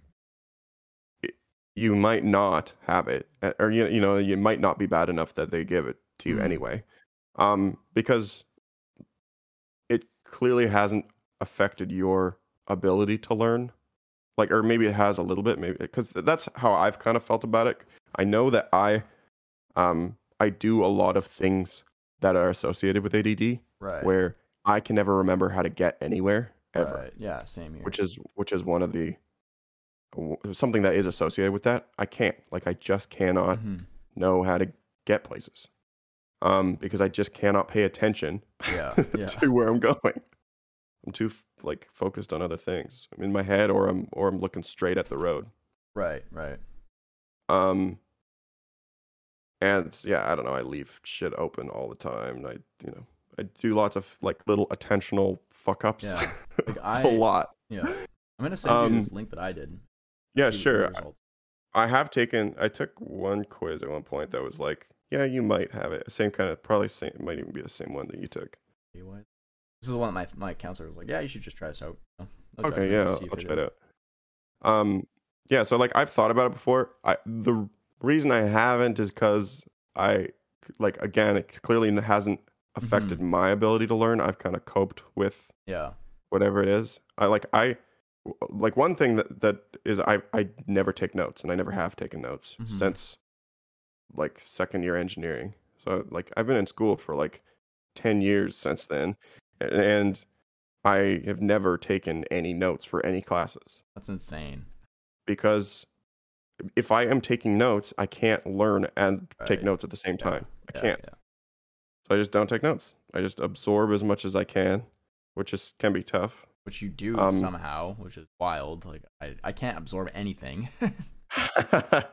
it- you might not have it or you you know you might not be bad enough that they give it to you Mhm. anyway um because it clearly hasn't affected your ability to learn like or maybe it has a little bit maybe because that's how i've kind of felt about it i know that i um i do a lot of things that are associated with ADD Right. where i can never remember how to get anywhere ever Right. Yeah. Same here. which is which is one of the something that is associated with that i can't like i just cannot Mhm. know how to get places um because i just cannot pay attention Yeah. Yeah. to where i'm going i'm too like focused on other things i'm in my head or i'm or i'm looking straight at the road Right. Right. um and yeah i don't know i leave shit open all the time and i you know i do lots of like little attentional fuck ups Yeah. Like I. a lot Yeah. I'm gonna send you Um, this link that I did. yeah sure results. I have taken. I took one quiz at one point that was like, yeah, you might have it. Same kind of, probably same. Might even be the same one that you took. What? This is the one my my counselor was like, yeah, you should just try this out. No, no okay, yeah, I'll, I'll it try it is. out. Um, yeah. So like, I've thought about it before. I the reason I haven't is because I like again, it clearly hasn't affected Mm-hmm. my ability to learn. I've kind of coped with Yeah. whatever it is. I like I like one thing that that is I I never take notes and I never have taken notes Mhm. since like second year engineering. So like I've been in school for like 10 years since then and I have never taken any notes for any classes That's insane. because if I am taking notes, I can't learn and take notes at the same Yeah, time. I can't. yeah. So I just don't take notes. I just absorb as much as I can, which is can be tough. Which you do Um, somehow, which is wild. Like I, I can't absorb anything. yeah,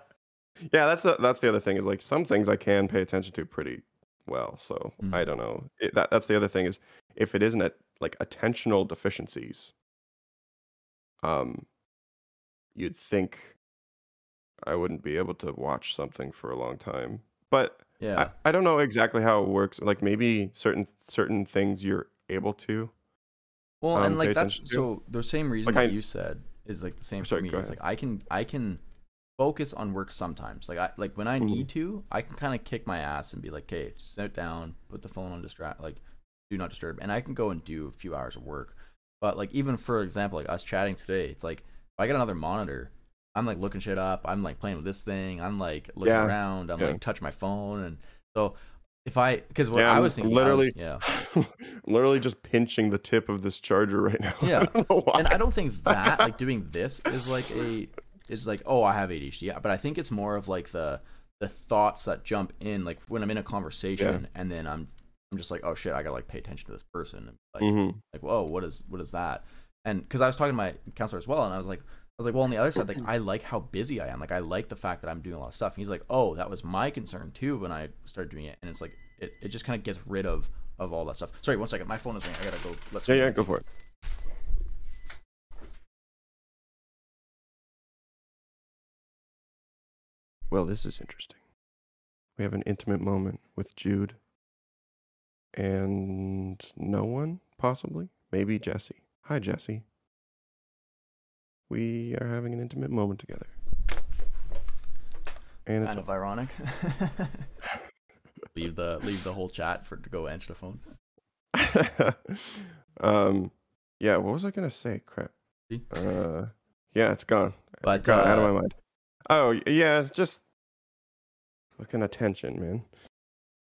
that's the that's the other thing is like some things I can pay attention to pretty well. So Mm. I don't know. It, that that's the other thing is if it isn't at like attentional deficiencies, um, you'd think I wouldn't be able to watch something for a long time. But yeah. I, I don't know exactly how it works. Like maybe certain certain things you're able to. Well, um, and like that's so the same reason Like, that I- you said is like the same Sorry, for me. It's like I can I can focus on work sometimes. Like I like when I Mhm. need to, I can kind of kick my ass and be like, "Okay, sit down, put the phone on distract, like do not disturb," and I can go and do a few hours of work. But like even for example, like us chatting today, it's like if I get another monitor, I'm like looking shit up. I'm like playing with this thing. I'm like looking Yeah, around. I'm yeah. like touching my phone, and so if I because what Yeah, I was thinking, I was- literally- yeah. Literally just pinching the tip of this charger right now. Yeah. I don't know why. and I don't think that like doing this is like a is like oh I have ADHD, yeah, but I think it's more of like the the thoughts that jump in like when I'm in a conversation and then I'm I'm just like oh shit I gotta like pay attention to this person and like Mhm. like whoa what is what is that and because I was talking to my counselor as well and I was like was like well on the other side like I like how busy I am like I like the fact that I'm doing a lot of stuff and he's like oh that was my concern too when I started doing it and it's like it, it just kind of gets rid of of all that stuff sorry one second my phone is ringing I gotta go let's go. Yeah, yeah, go for it. Well, this is interesting. We have an intimate moment with Jude and no one, possibly. Maybe Jesse. Hi, Jesse. We are having an intimate moment together. And it's kind of ironic. leave the leave the whole chat for to go answer the phone. um, yeah. What was I gonna say? Crap. Uh, yeah, it's gone. But, Got out of uh, my mind. Oh yeah, just fucking attention, man.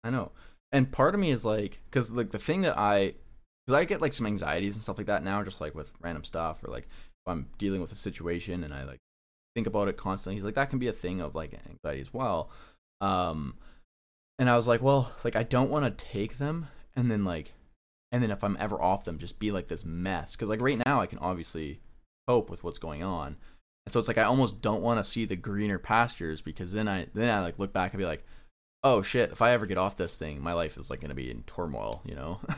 I know, and part of me is like, because like the thing that I, because I get like some anxieties and stuff like that now, just like with random stuff or like I'm dealing with a situation and I like think about it constantly. He's like that can be a thing of like anxiety as well. Um, and I was like, well, like I don't want to take them and then like, and then if I'm ever off them, just be like this mess. Because like right now, I can obviously cope with what's going on. And so it's like I almost don't want to see the greener pastures because then I then I like look back and be like, oh shit, if I ever get off this thing, my life is like gonna be in turmoil, you know?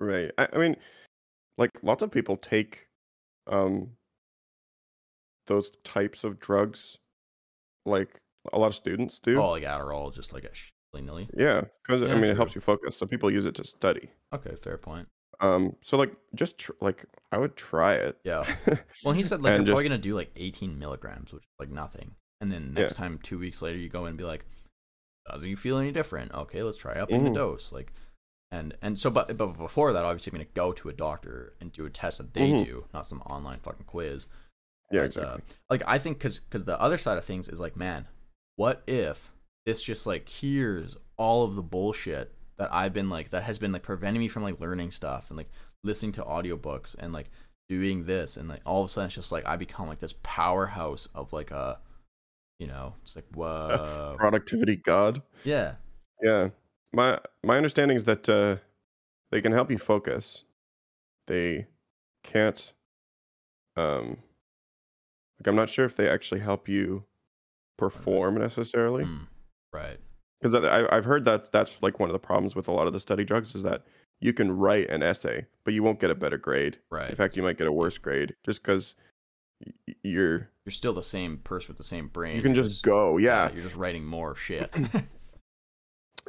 Right. I, I mean, like lots of people take um those types of drugs, like a lot of students do. oh, like Adderall, just like a willy nilly. Yeah, because I mean, true. it helps you focus. So people use it to study. Okay, fair point. Um, so like, just tr- like I would try it. Yeah. Well, he said like they're probably gonna do like 18 milligrams, which is like nothing. And then Yeah. next time, two weeks later, you go in and be like, doesn't you feel any different? Okay, let's try upping the Mhm. dose. Like, and and so, but but before that, obviously, I'm gonna go to a doctor and do a test that they Mhm. do, not some online fucking quiz. Yeah, But, exactly. uh, like I think because because the other side of things is like, man, what if this just like hears all of the bullshit that I've been like that has been like preventing me from like learning stuff and like listening to audiobooks and like doing this and like all of a sudden it's just like I become like this powerhouse of like a, you know, it's like whoa, Productivity god. yeah, Yeah. My my understanding is that uh, they can help you focus. They can't. Um, like I'm not sure if they actually help you perform necessarily. Mm, right, Because I I've heard that that's like one of the problems with a lot of the study drugs is that you can write an essay, but you won't get a better grade. right. In fact, you might get a worse grade just because you're you're still the same person with the same brain. you can You're just go. Yeah, you're just writing more shit.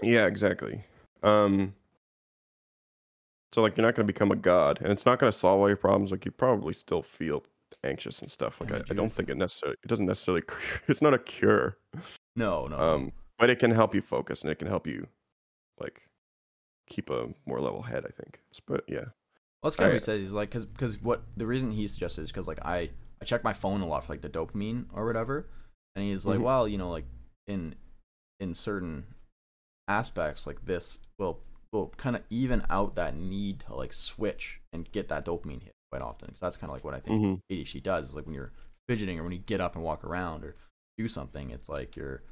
Yeah, exactly. Um so like you're not going to become a god and it's not going to solve all your problems like you probably still feel anxious and stuff like I, I don't think it necessarily it doesn't necessarily it's not a cure no, no. um but it can help you focus and it can help you like keep a more level head I think but yeah Well, that's kind of what he said. He's like, because because what the reason he suggested is because like I I check my phone a lot for like the dopamine or whatever, and he's like, Mhm. well, you know, like in in certain aspects, like this will will kind of even out that need to like switch and get that dopamine hit quite often. Because that's kind of like what I think Mhm. ADHD does. Is like when you're fidgeting or when you get up and walk around or do something, it's like you're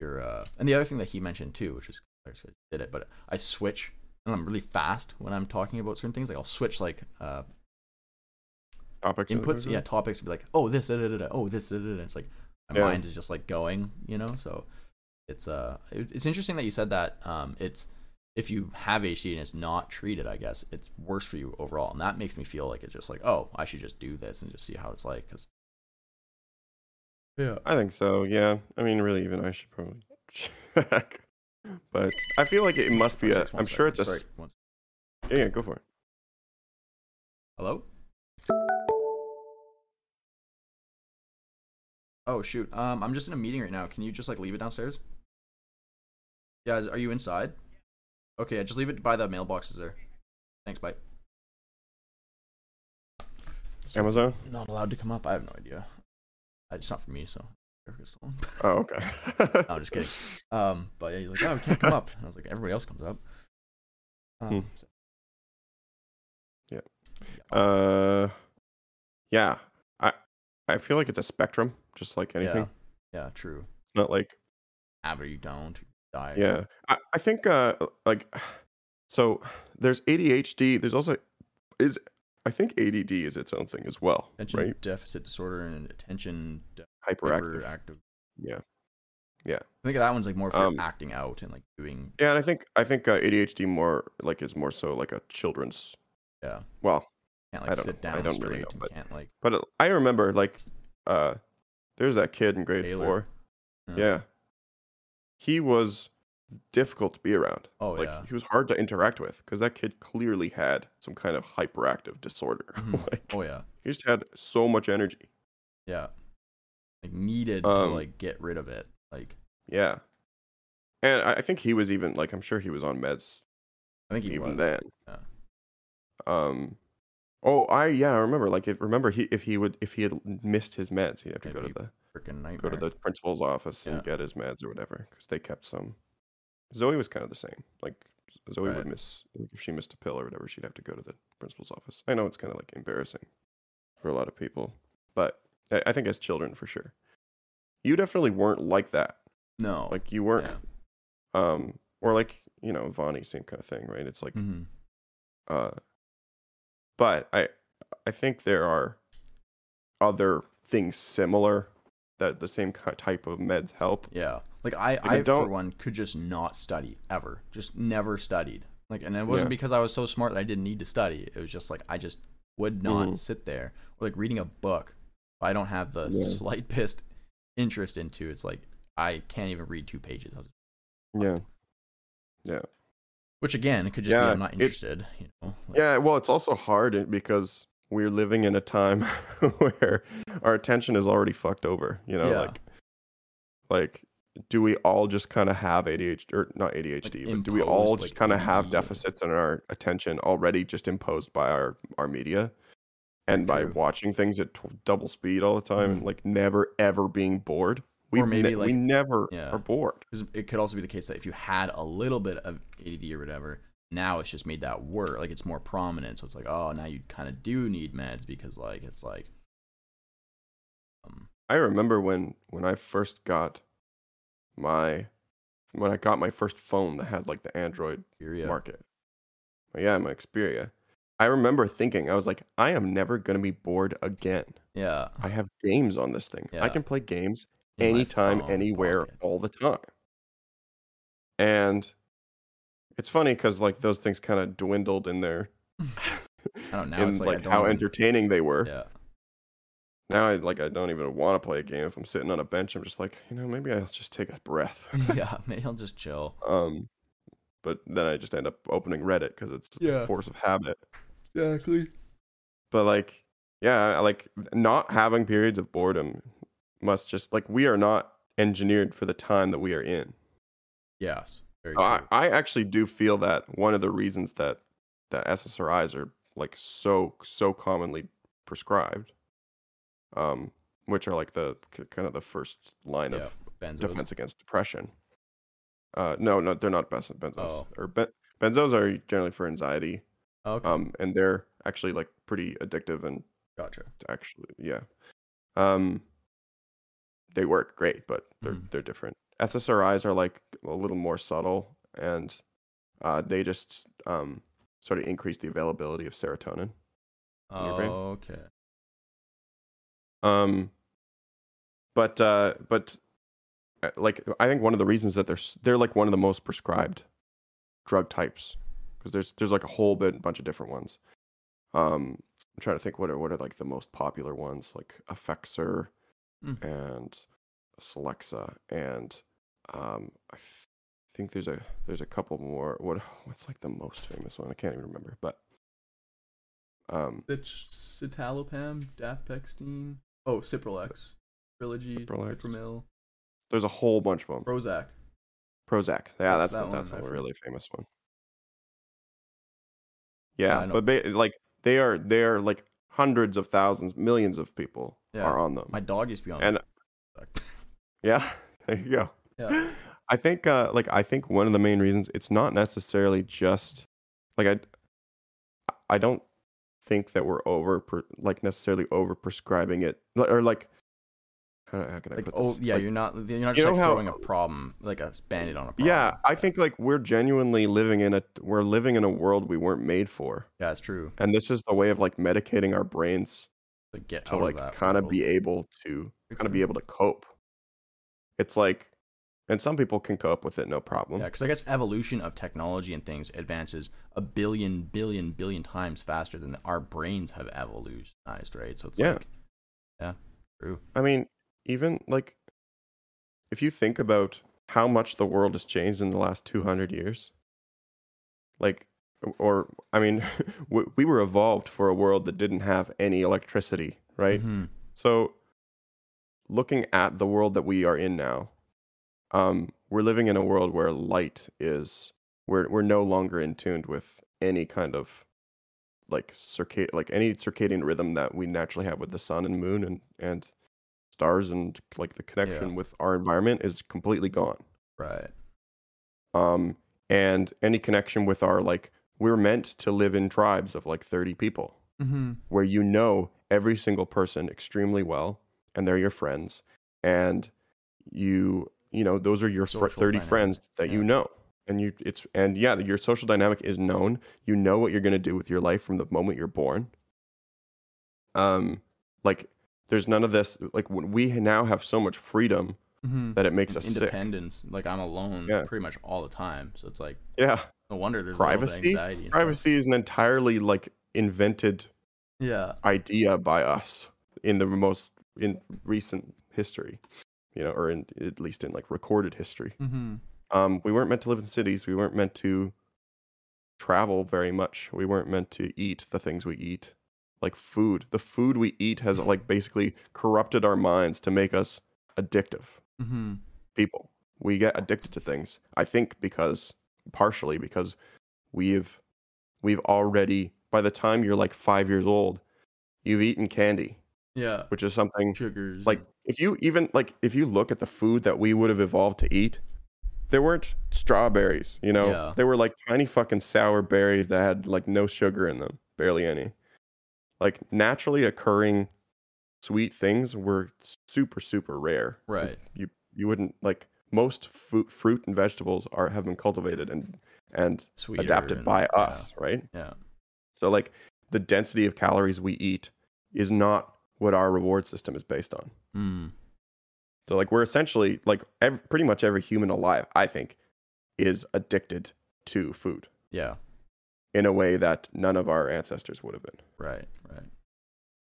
you're uh and the other thing that he mentioned too, which is I did it, but I switch and I'm really fast when I'm talking about certain things. Like I'll switch like uh Topics. inputs, yeah, topics would be like, oh this, da, da, da, oh this, da, da, da. It's like my Yeah. mind is just like going, you know. So it's uh, it's interesting that you said that. Um, it's if you have HD and it's not treated, I guess it's worse for you overall, and that makes me feel like it's just like, oh, I should just do this and just see how it's like, because yeah, I think so. Yeah. I mean, really, even I should probably check. But I feel like it must be a. I'm sure it's a. Sorry, Yeah, yeah, go for it. Hello. Oh shoot. Um, I'm just in a meeting right now. Can you just like leave it downstairs? Yeah. Is, are you inside? Okay. Just leave it by the mailboxes there. Thanks. Bye. So- Amazon. Not allowed to come up. I have no idea. Uh, It's not for me, so. Oh, okay. No, I'm just kidding. Um, but yeah, he's like, oh, we can't come up. And I was like, everybody else comes up. Um, Hmm. so- Uh, yeah. I I feel like it's a spectrum, just like anything. Yeah. Yeah. True. It's not like Have it or you don't. Yeah. I I think uh like so there's ADHD. There's also is I think ADD is its own thing as well, Attention right? deficit disorder and attention de- Hyperactive. hyperactive. Yeah. I think that one's like more for Um, acting out and like doing. Yeah, and I think I think uh, ADHD more like is more so like a children's. Yeah. Well, Can't I like don't sit know. I down don't straight really know, but- can't like. but uh, I remember like uh there's that kid in grade four. uh, Yeah. He was difficult to be around. Oh like yeah. he was hard to interact with because that kid clearly had some kind of hyperactive disorder. Mhm. like Oh yeah. he just had so much energy. Yeah. Like needed Um, to like get rid of it. Like Yeah. And I think he was even like I'm sure he was on meds I think he even was. then. Yeah. Um Oh, I yeah, I remember like if remember he if he would if he had missed his meds, he'd have to If go to the Freaking go to the principal's office Yeah. and get his meds or whatever because they kept some. Zoe was kind of the same. Like Zoe Right. would miss like, if she missed a pill or whatever, she'd have to go to the principal's office. I know it's kind of like embarrassing for a lot of people, but I, I think as children for sure, you definitely weren't like that. no. Like you weren't, yeah. um, or like you know Vonnie, same kind of thing, right? It's like, Mhm. uh, but I I think there are other things similar that the same type of meds help. Yeah. Like I, I I, for one could just not study ever. Just never studied. Like and it wasn't Yeah. because I was so smart that I didn't need to study. It was just like I just would not Mhm. sit there. Or like reading a book. I don't have the Yeah. slightest interest into it's like I can't even read two pages. Yeah, yeah. Which again, it could just be I'm not it- interested, you know. Like, Yeah, well, it's also hard because we're living in a time where our attention is already fucked over. You know, Yeah. like, like, do we all just kind of have ADHD or not ADHD, but do we all imposed, just like, kind of have deficits in our attention already just imposed by our our media, and by true. watching things at tw- double speed all the time and Mhm. like never ever being bored? We Or maybe, we like- never Yeah. are bored. it could also be the case that if you had a little bit of ADD or whatever, now it's just made that work. Like it's more prominent. So it's like, oh, now you kind of do need meds because like it's like, um, I remember when when I first got my when I got my first phone that had like the Android Xperia. market. Yeah, my Xperia. I remember thinking, I was like, I am never gonna be bored again. Yeah. I have games on this thing. Yeah. I can play games in anytime, anywhere, pocket. all the time. And it's funny because like those things kind of dwindled in their I don't know. in it's like, I like don't how even- entertaining they were. Yeah. Now I like I don't even want to play a game if I'm sitting on a bench. I'm just like, you know, maybe I'll just take a breath. yeah. Maybe I'll just chill. um, but then I just end up opening Reddit because it's Yeah. a force of habit. Exactly. But like, yeah, like not having periods of boredom must just like we are not engineered for the time that we are in. Yes. Very I, true. I actually do feel that one of the reasons that that SSRIs are like so so commonly prescribed, um, which are like the kind of the first line yeah. of Benzos. defense against depression. Uh, no, no, they're not benzos. benzos. Oh. Or ben- benzos are generally for anxiety. Okay. Um, and they're actually like pretty addictive and gotcha. actually, yeah. Um, they work great, but they're Mm. they're different. SSRIs are like a little more subtle, and uh, they just um, sort of increase the availability of serotonin. in your brain. okay. Um, but uh, but uh, like I think one of the reasons that they're they're like one of the most prescribed drug types because there's there's like a whole bit bunch of different ones. Um, I'm trying to think what are what are like the most popular ones like Effexor Mm. and Celexa and um I think there's a there's a couple more. What what's like the most famous one? I can't even remember, but um Citalopram, Dapextine. Oh, Cipralex, Trilogy, Cipralex. Cipramil, there's a whole bunch of them. Prozac. Prozac. Yeah, that's that the, that's a really famous one. I Yeah, but ba- like they are they are like hundreds of thousands, millions of people Yeah. are on them. My dog used to be on. And- Prozac. Yeah, there you go. Yeah. I think uh like I think one of the main reasons it's not necessarily just like I I don't think that we're over like necessarily over prescribing it or like how, how can I like put oh yeah, Like, you're not you're not you just know like how- throwing a problem like a Band-Aid on a problem. yeah, I think like we're genuinely living in a we're living in a world we weren't made for. yeah, it's true. And this is the way of like medicating our brains Like get to like of that kind of be able to kind of be able to cope. It's like, and some people can cope with it no problem. Yeah, because I guess evolution of technology and things advances a billion, billion, billion times faster than our brains have evolutionized, right? So it's Yeah. like, yeah, true. I mean, even like, if you think about how much the world has changed in the last 200 years, like, or, I mean, we, we were evolved for a world that didn't have any electricity, right? Mhm. So, looking at the world that we are in now, um, we're living in a world where light is we're we're no longer in tuned with any kind of like circad like any circadian rhythm that we naturally have with the sun and moon and and stars and like the connection with our environment is completely gone. Right. Um, and any connection with our like we're meant to live in tribes of like 30 people Mm-hmm. where you know every single person extremely well and they're your friends and you you know those are your fr- 30 dynamic, friends that you know and you it's and yeah your social dynamic is known you know what you're going to do with your life from the moment you're born um like there's none of this like we now have so much freedom Mm-hmm. that it makes us sick Independence. Like I'm alone Yeah. pretty much all the time. So it's like yeah no wonder there's a little bit of privacy anxiety. and stuff. privacy is an entirely like invented Yeah. idea by us in the most in recent history you know or in at least in like recorded history Mm-hmm. um we weren't meant to live in cities we weren't meant to travel very much we weren't meant to eat the things we eat like food the food we eat has like basically corrupted our minds to make us addictive Mm-hmm. people we get addicted to things i think because partially because we've we've already by the time you're like 5 years old you've eaten candy Yeah. which is something Sugars. like if you even like if you look at the food that we would have evolved to eat there weren't strawberries you know Yeah. they were like tiny fucking sour berries that had like no sugar in them barely any like naturally occurring sweet things were super super rare right. you you wouldn't like most fruit fruit and vegetables are have been cultivated and and Sweeter adapted and- by yeah, us right Yeah. so like the density of calories we eat is not what our reward system is based on Mm. so like we're essentially like ev- pretty much every human alive, I think, is addicted to food Yeah. in a way that none of our ancestors would have been. Right. Right.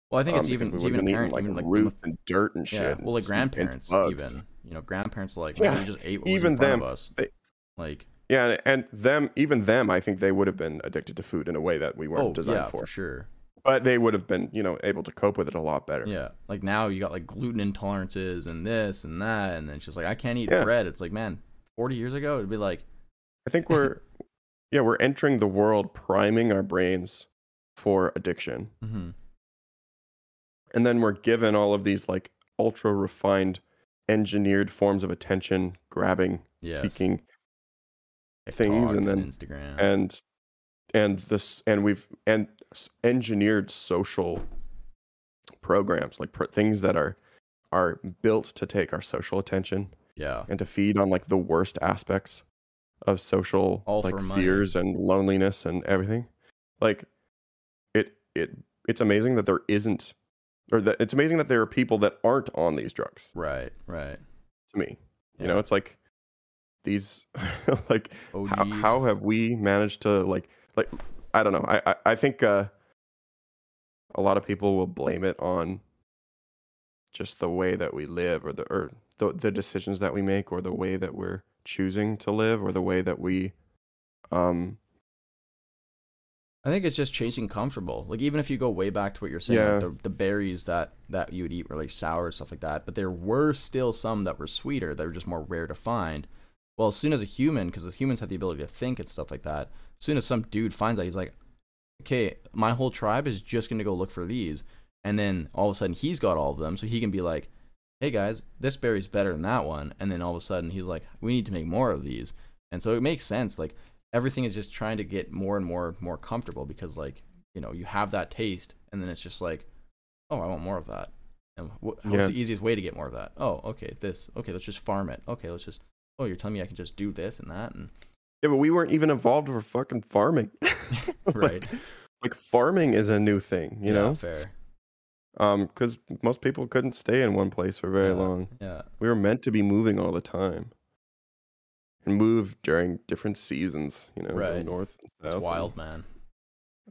Well, I think Um, it's even it's even apparent like even like roots and dirt and shit. yeah. Well, like grandparents even you know grandparents like Yeah, we just ate what was even them, us. they- like Yeah, and them, even them, I think they would have been addicted to food in a way that we weren't oh designed yeah for. for sure. But they would have been, you know, able to cope with it a lot better. Yeah. Like now you got like gluten intolerances and this and that and then she's like I can't eat Yeah. bread. It's like man, forty years ago it'd be like I think we're, yeah, we're entering the world priming our brains for addiction. mhm, and then we're given all of these like ultra refined engineered forms of attention grabbing yes, seeking things TikTok and then- Instagram. and and this and we've and engineered social programs like pro- things that are are built to take our social attention Yeah. and to feed on like the worst aspects of social All like fears and loneliness and everything. Like it it it's amazing that there isn't or that it's amazing that there are people that aren't on these drugs Right. Right. to me. Yeah. You know, it's like these like how, how have we managed to like like I don't know. I I, I think uh a lot of people will blame it on just the way that we live or the or the, the decisions that we make or the way that we're choosing to live or the way that we um I think it's just chasing comfortable. Like even if you go way back to what you're saying, Yeah. like the, the berries that that you would eat were like sour and stuff like that. But there were still some that were sweeter that were just more rare to find. Well, as soon as a human, because as humans have the ability to think and stuff like that, as soon as some dude finds that, he's like, okay, my whole tribe is just gonna go look for these, and then all of a sudden he's got all of them, so he can be like, hey guys, this berry's better than that one, and then all of a sudden he's like, we need to make more of these, and so it makes sense. Like everything is just trying to get more and more more comfortable because like you know you have that taste and then it's just like oh i want more of that. And wh- what's Yeah. the easiest way to get more of that? Oh okay this. Okay let's just farm it. Okay let's just oh you're telling me i can just do this and that and yeah, but we weren't even involved for fucking farming. right like, like farming is a new thing, you Yeah, know? fair Um cuz most people couldn't stay in one place for very Yeah. long. yeah We were meant to be moving all the time. And move during different seasons, you know, Right. north and south. it's wild man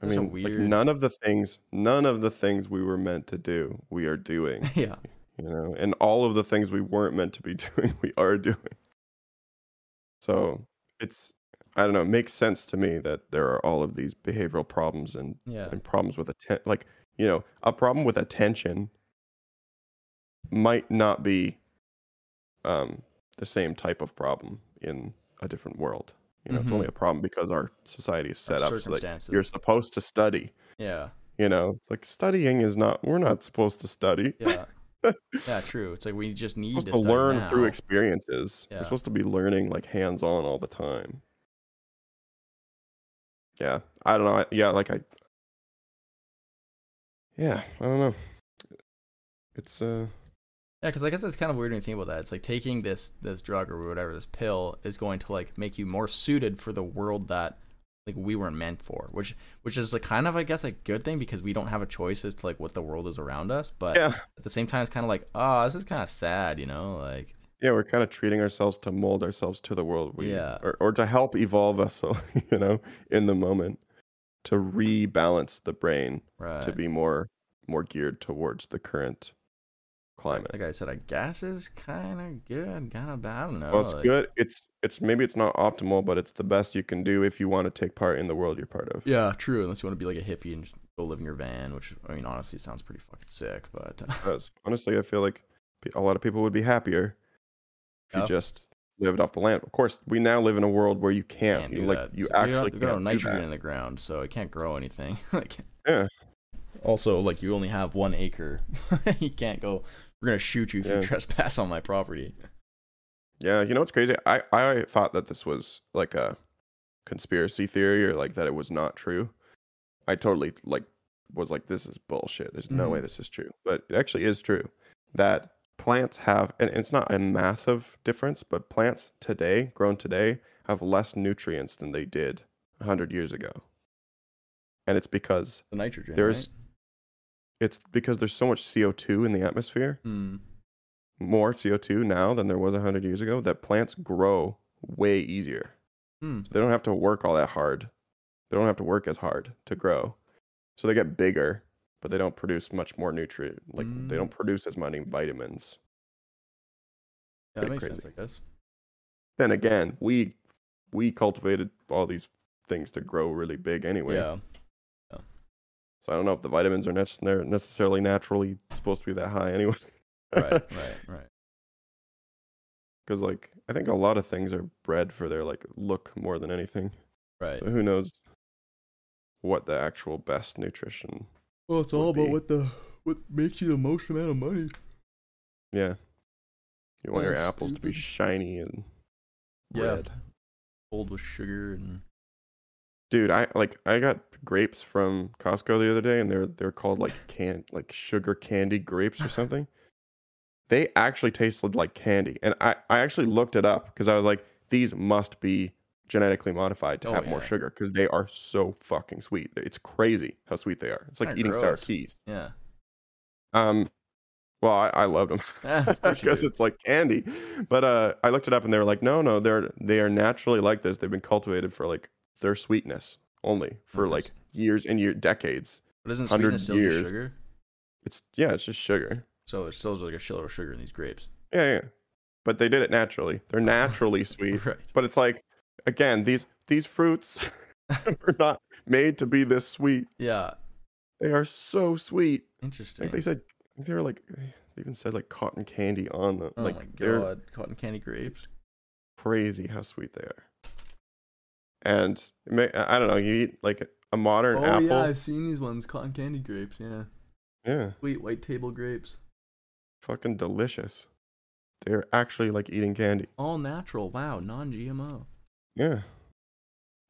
I There's mean, like none of the things, none of the things we were meant to do, we are doing, yeah you know, and all of the things we weren't meant to be doing, we are doing. So it's, I don't know, it makes sense to me that there are all of these behavioral problems and, yeah and problems with attention. like, you know, a problem with attention might not be um, the same type of problem in a different world. You know, it's Mhm. only a problem because our society is set up so that you're supposed to study. yeah You know, it's like studying is not. We're not supposed to study. yeah yeah true it's like we just need to supposed to study learn through experiences. Yeah. We're supposed to be learning like hands on all the time. Yeah, I don't know. Yeah, like I. Yeah, I don't know. It's uh. Yeah, because I guess it's kind of weird when you think about that. It's like taking this this drug or whatever this pill is going to like make you more suited for the world that like we weren't meant for, which which is like kind of I guess a good thing because we don't have a choice as to like what the world is around us. But Yeah, at the same time, it's kind of like oh, this is kind of sad, you know? Like yeah, we're kind of treating ourselves to mold ourselves to the world we, Yeah. or or to help evolve us, so, you know, in the moment, to rebalance the brain right. to be more more geared towards the current climate. like I said, I guess is kind of good, kind of bad. I don't know. Well, it's like- good. It's it's maybe it's not optimal, but it's the best you can do if you want to take part in the world you're part of. Yeah, true. Unless you want to be like a hippie and just go live in your van, which I mean, honestly, sounds pretty fucking sick. But honestly, I feel like a lot of people would be happier if Yeah. you just lived off the land. Of course, we now live in a world where you can't. can't you like that. you So actually got, can't nitrogen in the ground, so it can't grow anything. like Yeah. Also, like you only have one acre. you can't go. We're gonna shoot you if Yeah. you trespass on my property. Yeah, you know what's crazy? I I thought that this was like a conspiracy theory or like that it was not true. I totally like was like this is bullshit. There's no way Mhm. this is true. But it actually is true that plants have and it's not a massive difference, but plants today, grown today, have less nutrients than they did 100 years ago. And it's because The nitrogen. there's it's because there's so much CO2 in the atmosphere? Hmm. more CO2 now than there was 100 years ago that plants grow way easier. Hmm. So they don't have to work all that hard. They don't have to work as hard to grow. So they get bigger, but they don't produce much more nutrient. Like they Mm. don't produce as many vitamins. Yeah, that makes crazy. sense. I guess. Then again, we we cultivated all these things to grow really big anyway. Yeah. So I don't know if the vitamins are nec- necessarily naturally supposed to be that high anyway. Right. right. Right. Because like I think a lot of things are bred for their like look more than anything. Right. So who knows what the actual best nutrition? Well, it's would all about be. what the what makes you the most amount of money. Yeah. You want your Oh, apples to be shiny and Yeah. red. Old with sugar and Dude, I like I got grapes from Costco the other day and they're they're called like can like sugar candy grapes or something. they actually tasted like candy. And I, I actually looked it up because I was like, these must be genetically modified to Oh, have more sugar because they are so fucking sweet. It's crazy how sweet they are. It's like Kinda eating sour gross. keys. Yeah. Um, well, I, I loved them of course you because it's like candy. But uh, I looked it up and they were like, no, no, they're they are naturally like this. They've been cultivated for like their sweetness only for Okay. like years and year decades. But isn't sweetness still just sugar? It's yeah, it's just sugar. So it still is like a shitload of sugar in these grapes. Yeah, yeah. But they did it naturally. They're naturally sweet. Right. But it's like again, these these fruits are not made to be this sweet. Yeah. They are so sweet. Interesting. Like they said, they were like they even said like cotton candy on them. oh like my god, cotton candy grapes. crazy how sweet they are. And may, I don't know, you eat like a modern Oh apple. yeah, I've seen these ones, cotton candy grapes. Yeah, yeah, sweet white table grapes, fucking delicious. They're actually like eating candy. all natural. Wow, non-GMO. Yeah.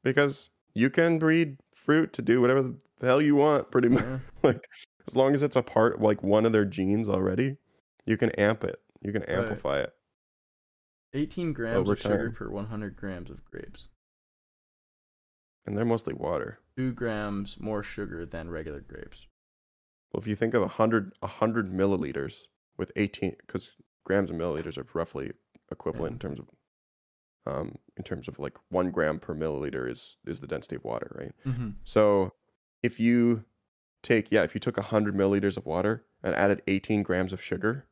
Because you can breed fruit to do whatever the hell you want, pretty much. Yeah. like as long as it's a part like one of their genes already, you can amp it. You can Right. amplify it. 18 grams Over of sugar time. per 100 grams of grapes. And they're mostly water. Two grams more sugar than regular grapes. Well, if you think of a hundred a hundred milliliters with eighteen, because grams and milliliters are roughly equivalent Yeah. in terms of, um, in terms of like one gram per milliliter is is the density of water, right? Mm-hmm. So, if you take yeah, if you took a hundred milliliters of water and added eighteen grams of sugar,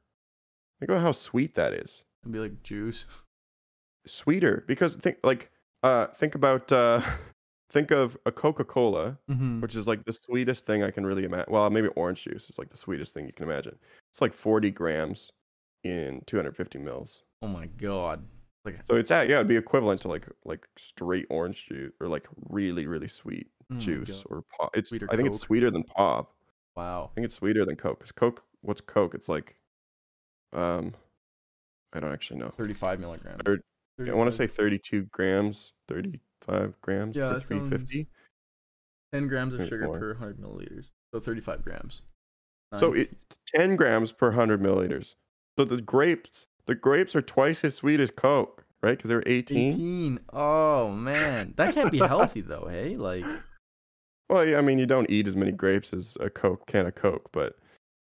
think about how sweet that is. It'd be like juice. Sweeter because think like uh think about uh think of a Coca Cola Mm-hmm. which is like the sweetest thing I can really imagine. Well, maybe orange juice is like the sweetest thing you can imagine. It's like 40 grams in 250 mils. Oh my god. Like So it's at yeah, it'd be equivalent to like like straight orange juice or like really really sweet oh juice or pop. It's Sweeter I think it's sweeter than pop. Wow. I think it's sweeter than Coke. Cause Coke, what's Coke? It's like, um, I don't actually know. 35 milligrams. Third- I want to say 32 grams, 35 grams Yeah, per 350. 10 grams of sugar per 100 milliliters. So 35 grams. So it 10 grams per 100 milliliters. So the grapes, the grapes are twice as sweet as Coke, right? Because they're 18. 18. Oh man, that can't be healthy though. Hey, like, Well, yeah, I mean, you don't eat as many grapes as a Coke can of Coke, but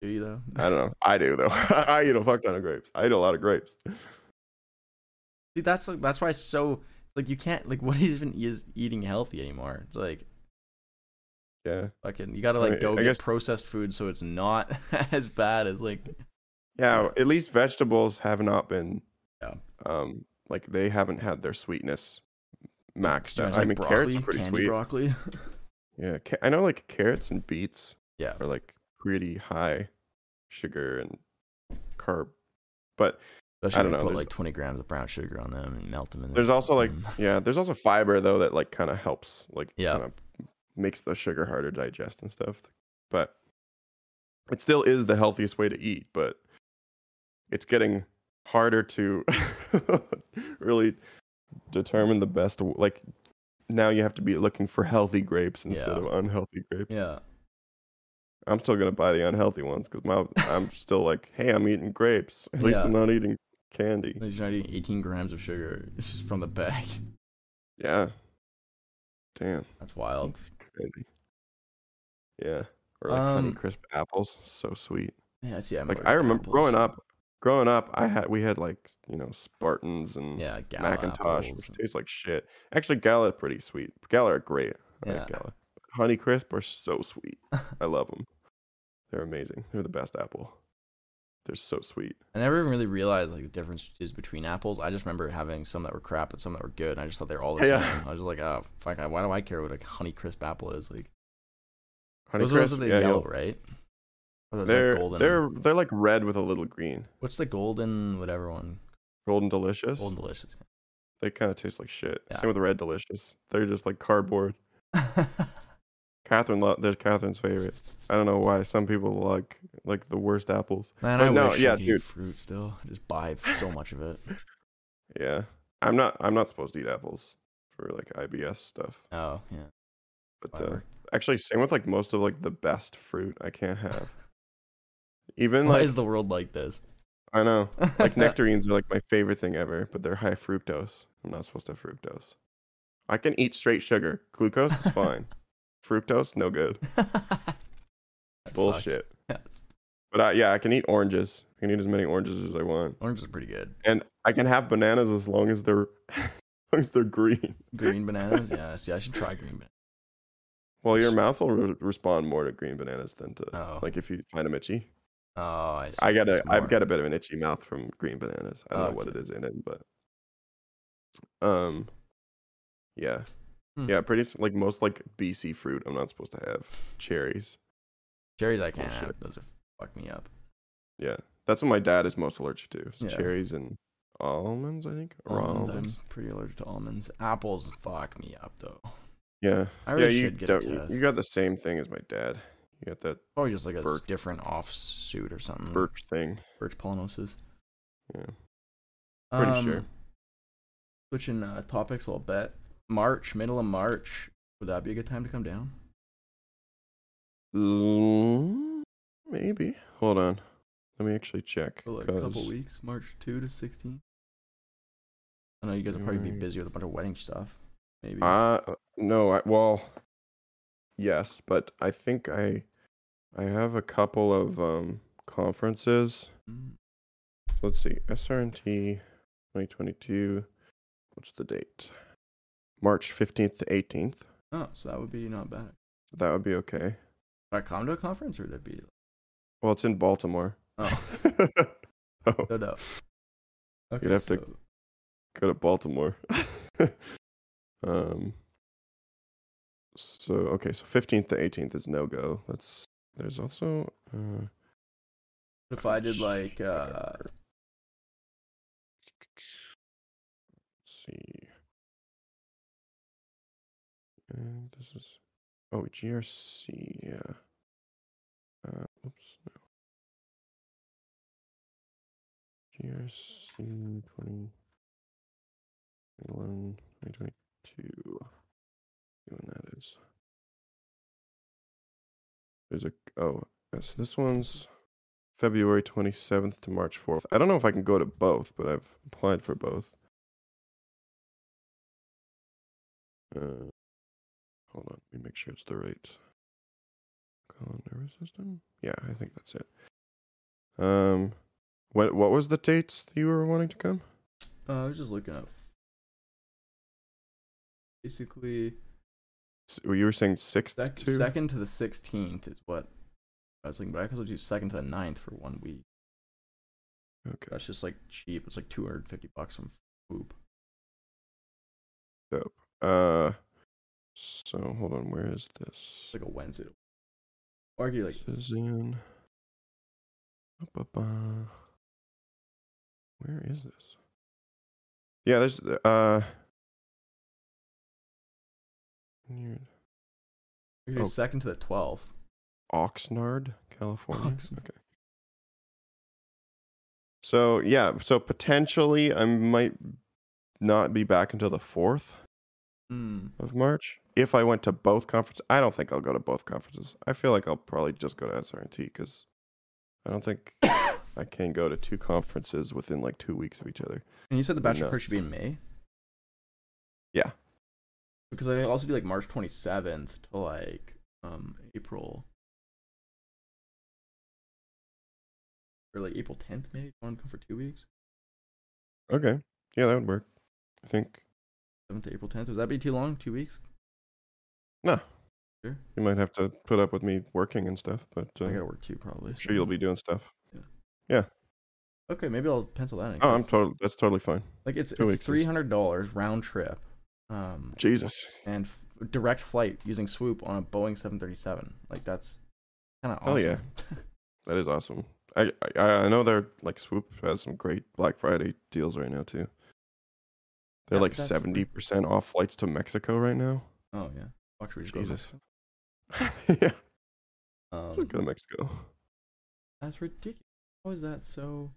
do you though? I don't know. I do though. I eat a fuck ton of grapes. I eat a lot of grapes. See, that's that's why it's so like you can't like what even is eating healthy anymore. It's like Yeah. fucking you gotta I like mean, go I get guess- processed food so it's not as bad as like Yeah, at least vegetables have not been Yeah. um like they haven't had their sweetness maxed out. like I mean, broccoli, carrots are pretty sweet. broccoli. Yeah, ca- I know like carrots and beets yeah. are like pretty high sugar and carb. But Especially don't when you know, put like 20 grams of brown sugar on them and melt them in there's also like Mm. yeah, there's also fiber though that like kind of helps like Yeah. kind of makes the sugar harder to digest and stuff. But it still is the healthiest way to eat, but it's getting harder to really determine the best like now you have to be looking for healthy grapes instead Yeah. of unhealthy grapes. Yeah. I'm still gonna buy the unhealthy ones because my I'm still like, hey, I'm eating grapes. At least Yeah. I'm not eating candy. You're not eating 18 grams of sugar just from the bag. Yeah. Damn. That's wild. That's crazy. Yeah. Or like honey Um, crisp apples. So sweet. Yeah, see, I'm Like I remember apples. growing up growing up, I had we had like, you know, Spartans and Yeah, Gala McIntosh, which tastes like shit. Actually Gala are pretty sweet. Gala are great. I Yeah. like Gala. Honey crisp are so sweet. I love them. They're amazing. They're the best apple. They're so sweet. I never even really realized like the difference is between apples. I just remember having some that were crap and some that were good. And I just thought they were all the Yeah. same. I was just like, oh fuck, why do I care what a honey crisp apple is? Like Honey those crisp, are the yeah, yellow, you'll- right? Those, They're like golden. they're they're like red with a little green. What's the golden whatever one? Golden delicious. Golden delicious. They kind of taste like shit. Yeah. Same with red delicious. They're just like cardboard. Catherine, lo- they're Catherine's favorite. I don't know why some people like like the worst apples. Man, But I no, wish yeah, I could dude. eat fruit still. I just buy so much of it. Yeah, I'm not I'm not supposed to eat apples for like IBS stuff. Oh yeah. But uh, actually, same with like most of like the best fruit I can't have. Even Why like is the world like this? I know. Like nectarines are like my favorite thing ever, but they're high fructose. I'm not supposed to have fructose. I can eat straight sugar. Glucose is fine. Fructose, no good. Bullshit. But I, yeah, I can eat oranges. I can eat as many oranges as I want, Oranges are pretty good. and I can have bananas as long as they're as long as they're green. Green bananas. Yeah. See, I should try green bananas. Well, your mouth will re- respond more to green bananas than to Oh. like if you find them itchy. Oh, I see. I got a I've got a bit of an itchy mouth from green bananas. I don't know what it is in it, but um, yeah, Hmm. yeah, pretty like most like BC fruit. I'm not supposed to have cherries. cherries. I can't Bullshit. have. Those are fuck me up. Yeah, that's what my dad is most allergic to: Yeah. cherries and almonds. I think or Almonds, almonds. I'm pretty allergic to almonds. Apples fuck me up though. Yeah, I really yeah. You should get you- got the same thing as my dad. You got that Probably just like a Birch. different offsuit or something. birch thing. Birch pollenosis. Yeah, pretty sure. Um, Switching uh, topics, I'll bet March, middle of March. Would that be a good time to come down? Mm, maybe. Hold on. Let me actually check. For like a couple weeks, March two to sixteen. I know you guys will probably be busy with a bunch of wedding stuff. Maybe. Uh no, I well yes, but I think I I have a couple of um conferences. Mm, Let's see. SRNT 2022. What's the date? March 15th to 18th. Oh, so that would be not bad. That would be okay. Would I come to a conference or would it be? Well, it's in Baltimore. Oh, oh, no, no. Okay, have to- go to Baltimore. um so okay, so 15th to 18th is no go. That's there's also uh If I did like uh Let's see. And this is oh GRC, yeah. Uh, oops, no. GRC 20, 21, 2022. See When that is. There's a oh, yes, this one's February 27th to March 4th. I don't know if I can go to both, but I've applied for both. Uh, hold on, let me make sure it's the right calendar system. Yeah, I think that's it. Um, what what was the dates that you were wanting to come? uh, I was just looking up. Basically, S- You were saying sixth sec- to second to the sixteenth is what I was thinking, but I could also do second to the 9th for one week. Okay, That's just like cheap. It's like two hundred fifty bucks from Swoop. dope. Uh, so hold on, where is this? It's like a Wednesday. Or I could do like This is in. Where is this? Yeah, there's uh. Could Oh. second to the twelfth. Oxnard, California. Oxnard. Okay. So yeah, so potentially I might not be back until the fourth Hmm. of March. If I went to both conferences, I don't think I'll go to both conferences. I feel like I'll probably just go to SRNT because I don't think I can go to two conferences within like two weeks of each other. And you said the bachelor No. party should be in May. Yeah. Because I also do like March twenty seventh to like um April or like April tenth maybe. I want to come for two weeks? Okay. Yeah, that would work. I think. Seventh to April tenth. Would that be too long? Two weeks? No. Sure. You might have to put up with me working and stuff, but uh, I gotta work too probably. sure you'll be doing stuff. Yeah. yeah. Okay, maybe I'll pencil that in. Oh, I'm totally. That's totally fine. like it's two it's three hundred dollars round trip, um, Jesus. and f- direct flight using Swoop on a Boeing seven thirty seven. Like that's kind of awesome. yeah. That is awesome. I, I I know they're like Swoop has some great Black Friday deals right now too. They're Yeah, like seventy percent off flights to Mexico right now. oh yeah. Fuck, should we just go to Jesus. Mexico? yeah, Um, just go to Mexico. That's ridiculous. How is that so?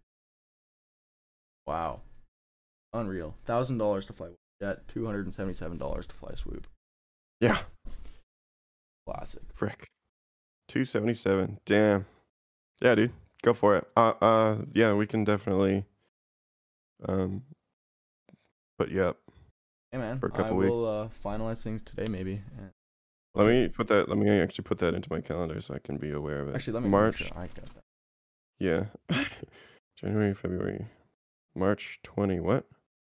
Wow, unreal. Thousand dollars to fly jet, two hundred and seventy-seven dollars to fly Swoop. Yeah, Classic. frick. Two seventy seven. Damn. Yeah, dude. Go for it. Uh, uh, yeah, we can definitely. Um, but yeah, Hey man, For a couple I weeks. will uh, finalize things today maybe. and- let me put that. Let me actually put that into my calendar so I can be aware of it. Actually, let me March. Make sure I got that. Yeah, January, February, March twenty. What?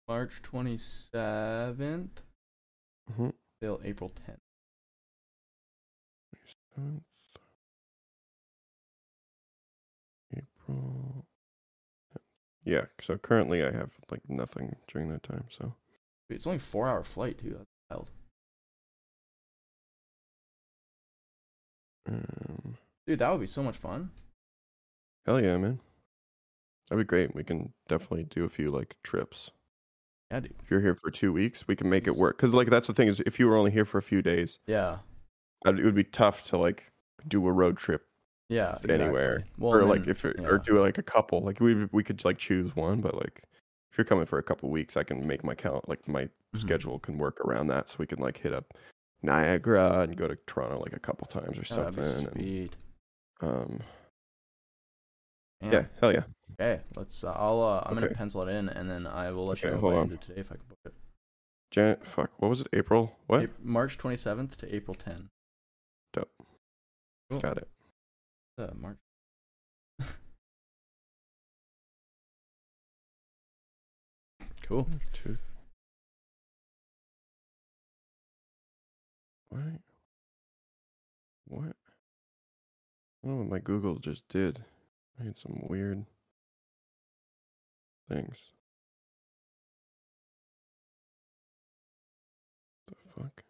March twenty seventh Mm-hmm. till April tenth. April. Yeah. So currently I have like nothing during that time. So It's only a four hour flight too. That's wild. um, Dude, that would be so much fun. hell yeah, man. That'd be great. We can definitely do a few like trips. Yeah, dude. If you're here for two weeks, we can make it work. Cause like that's the thing is, if you were only here for a few days, Yeah. it would be tough to like do a road trip Yeah. anywhere. exactly. Well, or like then- if it, yeah. or do like a couple. Like we we could like choose one, but like if you're coming for a couple weeks, I can make my count like my Mhm. schedule can work around that, so we can like hit up Niagara and go to Toronto like a couple times or something. And, um, Yeah. yeah, hell yeah. Okay, let's. Uh, I'll. Uh, I'm gonna pencil it in, and then I will let you know hold by on. end of today if I can book it. Jan, fuck, what was it? April? What? Ap- March 27th to April 10. Cool. Got it. Uh, March. Cool. What? What? I don't know what my Google just did. I had some weird things. The fuck?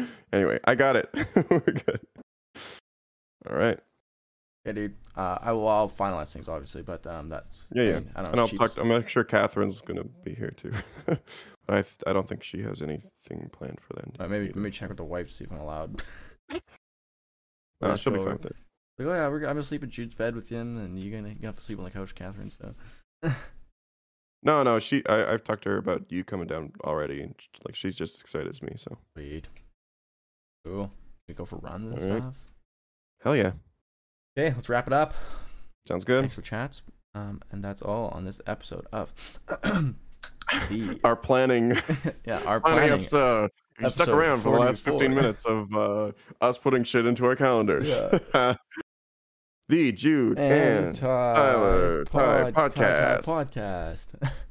anyway, I got it. We're good. All right. Yeah, dude. Uh, I will. I'll finalize things, obviously, but um, that's. Yeah, I yeah. mean, I don't know. And I'll talk. cheap I'm sure Catherine's gonna be here too, but I I don't think she has anything planned for then. as- uh, maybe either. maybe check with the wife to see if I'm allowed. No, she'll be fine with it. Like, oh yeah, we're, I'm gonna sleep in Jude's bed with him, and you're gonna you have to sleep on the couch, Catherine. So. No, no, she. I, I've talked to her about you coming down already, and like she's just as excited as me. So Sweet. Cool. We go for runs and Alright. stuff. hell yeah, Okay, let's wrap it up. sounds good. Thanks for chats. Um, and that's all on this episode of the Our planning, yeah our planning planning. episode. You stuck episode around for the last 15 minutes of uh, us putting shit into our calendars. Yeah. the Jude and, Ty Tyler Ty Pod- podcast. podcast.